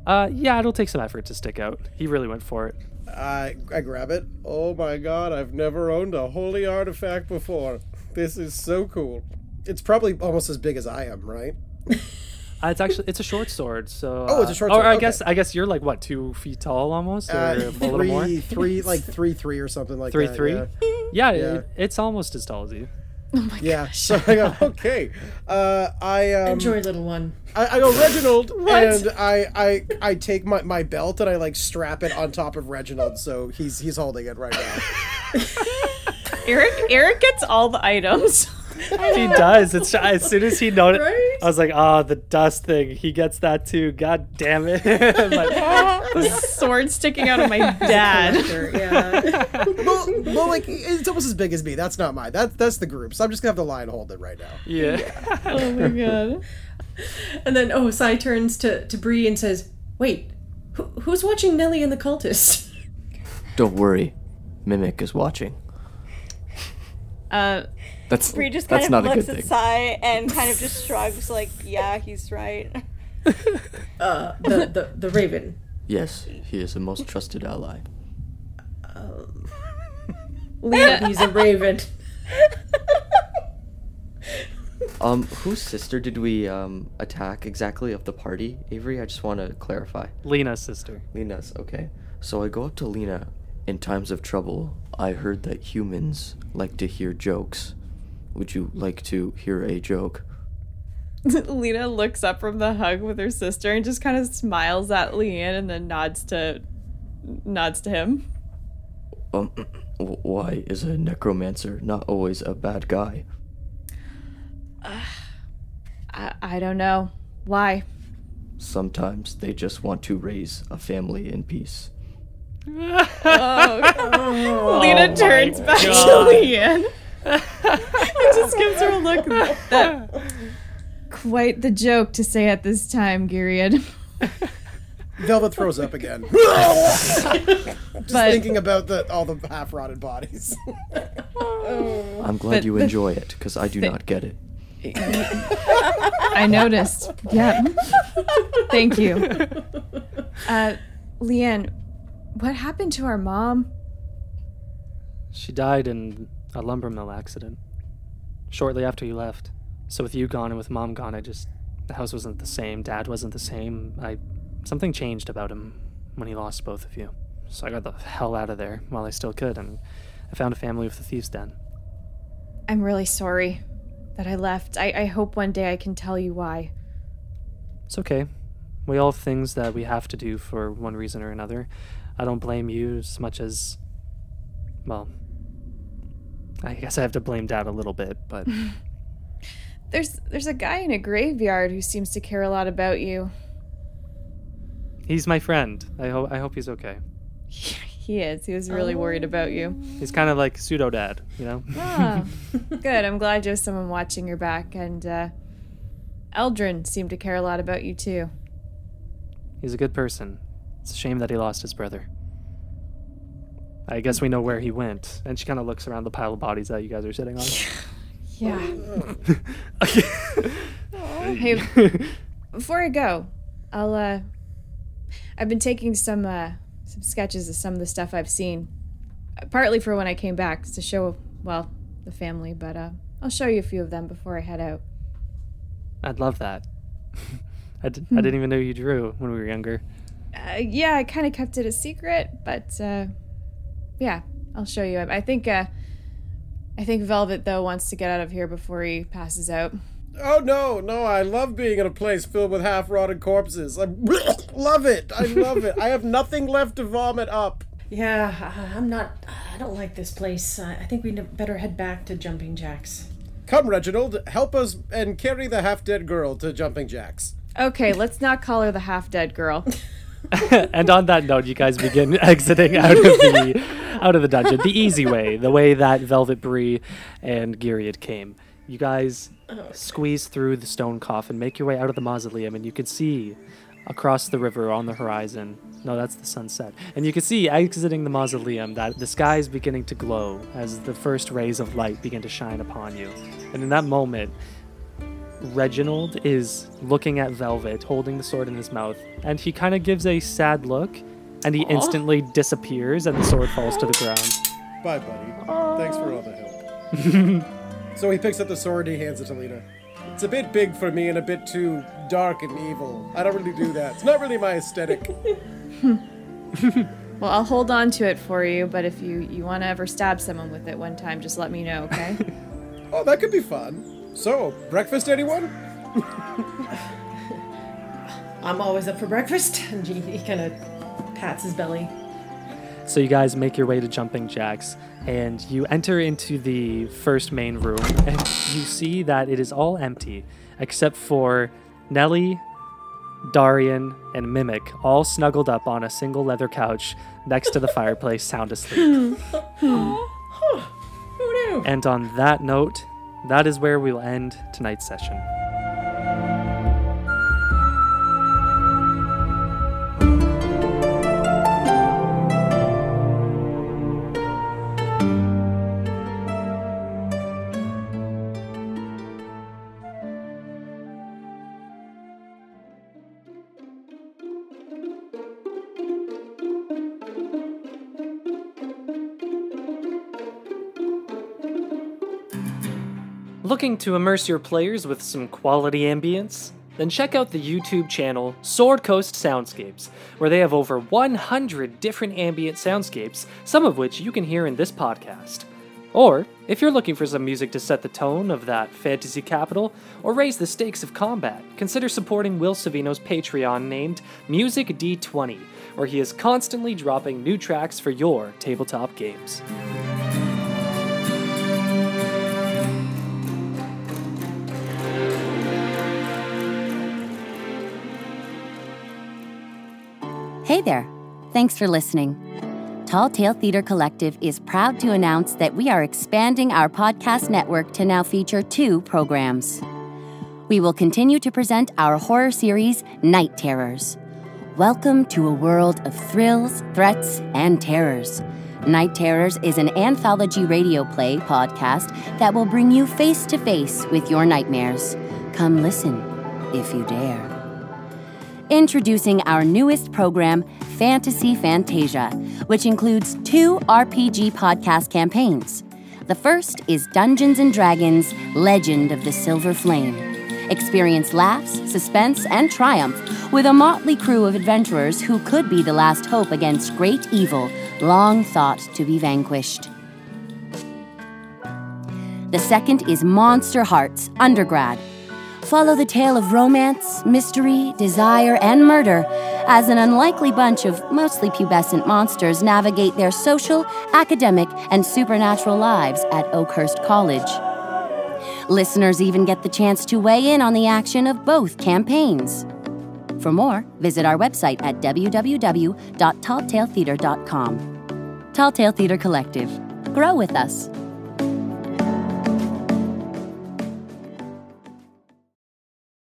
Uh, yeah, it'll take some effort to stick out. He really went for it.
I I grab it. Oh my god! I've never owned a holy artifact before. This is so cool. It's probably almost as big as I am, right?
Uh, it's actually it's a short sword, so.
Oh, it's a
uh,
short
Or
sword,
I
okay.
guess I guess you're like what two feet tall almost, or
Uh,
a little more.
three, three, like three, three or something like
Three
that.
three.
Yeah.
Yeah,
Yeah.
It, it's almost as tall as you. Oh my god.
yeah. So I go, okay. Uh, I um,
Enjoy, little one.
I, I go Reginald, and I, I I take my, my belt and I like strap it on top of Reginald, so he's he's holding it right now.
Eric Eric gets all the items.
He does. It's as soon as he noticed.
Right?
I was like, oh, the dust thing. He gets that too. God damn it! I'm like,
the sword sticking out of my dad.
Yeah.
well, well, like it's almost as big as me. That's not mine. That's that's the group. So I'm just gonna have the lion hold it right now.
yeah.
oh my god.
and then, oh, Sai turns to, to Bree and says, Wait, who, who's watching Nellie and the cultists?
Don't worry, Mimic is watching.
Uh,
That's
Bree just kind
that's
of
not a
looks
good
at
thing.
Sai and kind of just shrugs, like, "Yeah, he's right."
Uh, the, the, the raven.
Yes, he is a most trusted ally.
Lena,
He's a raven.
Um, whose sister did we um attack exactly of the party, Avery? I just want to clarify.
Lena's sister.
Lena's okay. So I go up to Lena. In times of trouble, I heard that humans like to hear jokes. Would you like to hear a joke?
Lena looks up from the hug with her sister and just kind of smiles at Leanne and then nods to nods to him.
Um, why is a necromancer not always a bad guy?
I, I don't know why.
Sometimes they just want to raise a family in peace.
Lena turns back to Leanne. and just gives her a look that quite the joke to say at this time, Gyriad.
Velvet throws up again. just
But-
thinking about the all the half rotted bodies.
I'm glad
But
you
the-
enjoy it, because I do not get it.
I noticed. Yeah. Thank you. Uh, Leanne, what happened to our mom?
She died in a lumber mill accident shortly after you left. So with you gone and with mom gone, I just the house wasn't the same. Dad wasn't the same. I something changed about him when he lost both of you. So I got the hell out of there while I still could, and I found a family with the thieves' den.
I'm really sorry that I left. I, I hope one day I can tell you why.
It's okay. We all have things that we have to do for one reason or another. I don't blame you as much as, well, I guess I have to blame Dad a little bit, but
There's there's a guy in a graveyard who seems to care a lot about you.
he's my friend. I hope I hope he's okay.
He is. He was really worried about you.
He's kind of like pseudo dad, you know.
Ah, good. I'm glad you have someone watching your back. And uh, Eldrin seemed to care a lot about you too.
He's a good person. It's a shame that he lost his brother. I guess we know where he went. And she kind of looks around the pile of bodies that you guys are sitting on.
Yeah. hey, before I go, I'll uh, I've been taking some uh, some sketches of some of the stuff I've seen, partly for when I came back to show well the family, but uh, I'll show you a few of them before I head out.
I'd love that. I, d- I didn't even know you drew when we were younger.
Uh, yeah, I kind of kept it a secret, but uh, yeah, I'll show you. I, I think uh, I think Velvet though wants to get out of here before he passes out.
oh no, no! I love being in a place filled with half rotted corpses. I love it. I love it. I have nothing left to vomit up.
Yeah, I- I'm not. I don't like this place. I I think we better head back to Jumping Jacks.
Come, Reginald, help us and carry the half dead girl to Jumping Jacks.
Okay, let's not call her the half dead girl.
and on that note, you guys begin exiting out of the out of the dungeon the easy way, the way that Velvet Bree and Gyriad came. You guys squeeze through the stone coffin, make your way out of the mausoleum, and you can see across the river on the horizon. No, that's the sunset. And you can see exiting the mausoleum that the sky is beginning to glow as the first rays of light begin to shine upon you. And in that moment, Reginald is looking at Velvet, holding the sword in his mouth, and he kind of gives a sad look, and he instantly disappears, and the sword falls to the ground.
Bye, buddy. Thanks for all the help. so he picks up the sword and he hands it to Lena. It's a bit big for me and a bit too dark and evil. I don't really do that. It's not really my aesthetic.
Well, I'll hold on to it for you, but if you, you want to ever stab someone with it one time, just let me know, okay?
Oh, that could be fun. So, breakfast, anyone?
I'm always up for breakfast. And he, he kind of pats his belly.
So you guys make your way to Jumping Jacks, and you enter into the first main room, and you see that it is all empty, except for Nellie, Darian, and Mimic, all snuggled up on a single leather couch next to the fireplace, sound asleep.
Who knew?
and on that note, that is where we'll end tonight's session. Looking to immerse your players with some quality ambience? Then check out the YouTube channel Sword Coast Soundscapes, where they have over 100 different ambient soundscapes, some of which you can hear in this podcast. Or, if you're looking for some music to set the tone of that fantasy capital or raise the stakes of combat, consider supporting Will Savino's Patreon named Music D20, where he is constantly dropping new tracks for your tabletop games.
Hey there. Thanks for listening. Tall Tale Theatre Collective is proud to announce that we are expanding our podcast network to now feature two programs. We will continue to present our horror series, Night Terrors. Welcome to a world of thrills, threats, and terrors. Night Terrors is an anthology radio play podcast that will bring you face to face with your nightmares. Come listen, if you dare. Introducing our newest program, Fantasy Fantasia, which includes two RPG podcast campaigns. The first is Dungeons and Dragons Legend of the Silver Flame. Experience laughs, suspense, and triumph with a motley crew of adventurers who could be the last hope against great evil long thought to be vanquished. The second is Monsterhearts Undergrad. Follow the tale of romance, mystery, desire, and murder as an unlikely bunch of mostly pubescent monsters navigate their social, academic, and supernatural lives at Oakhurst College. Listeners even get the chance to weigh in on the action of both campaigns. For more, visit our website at www.talltaletheatre.com. Tall Tale Theatre Collective. Grow with us.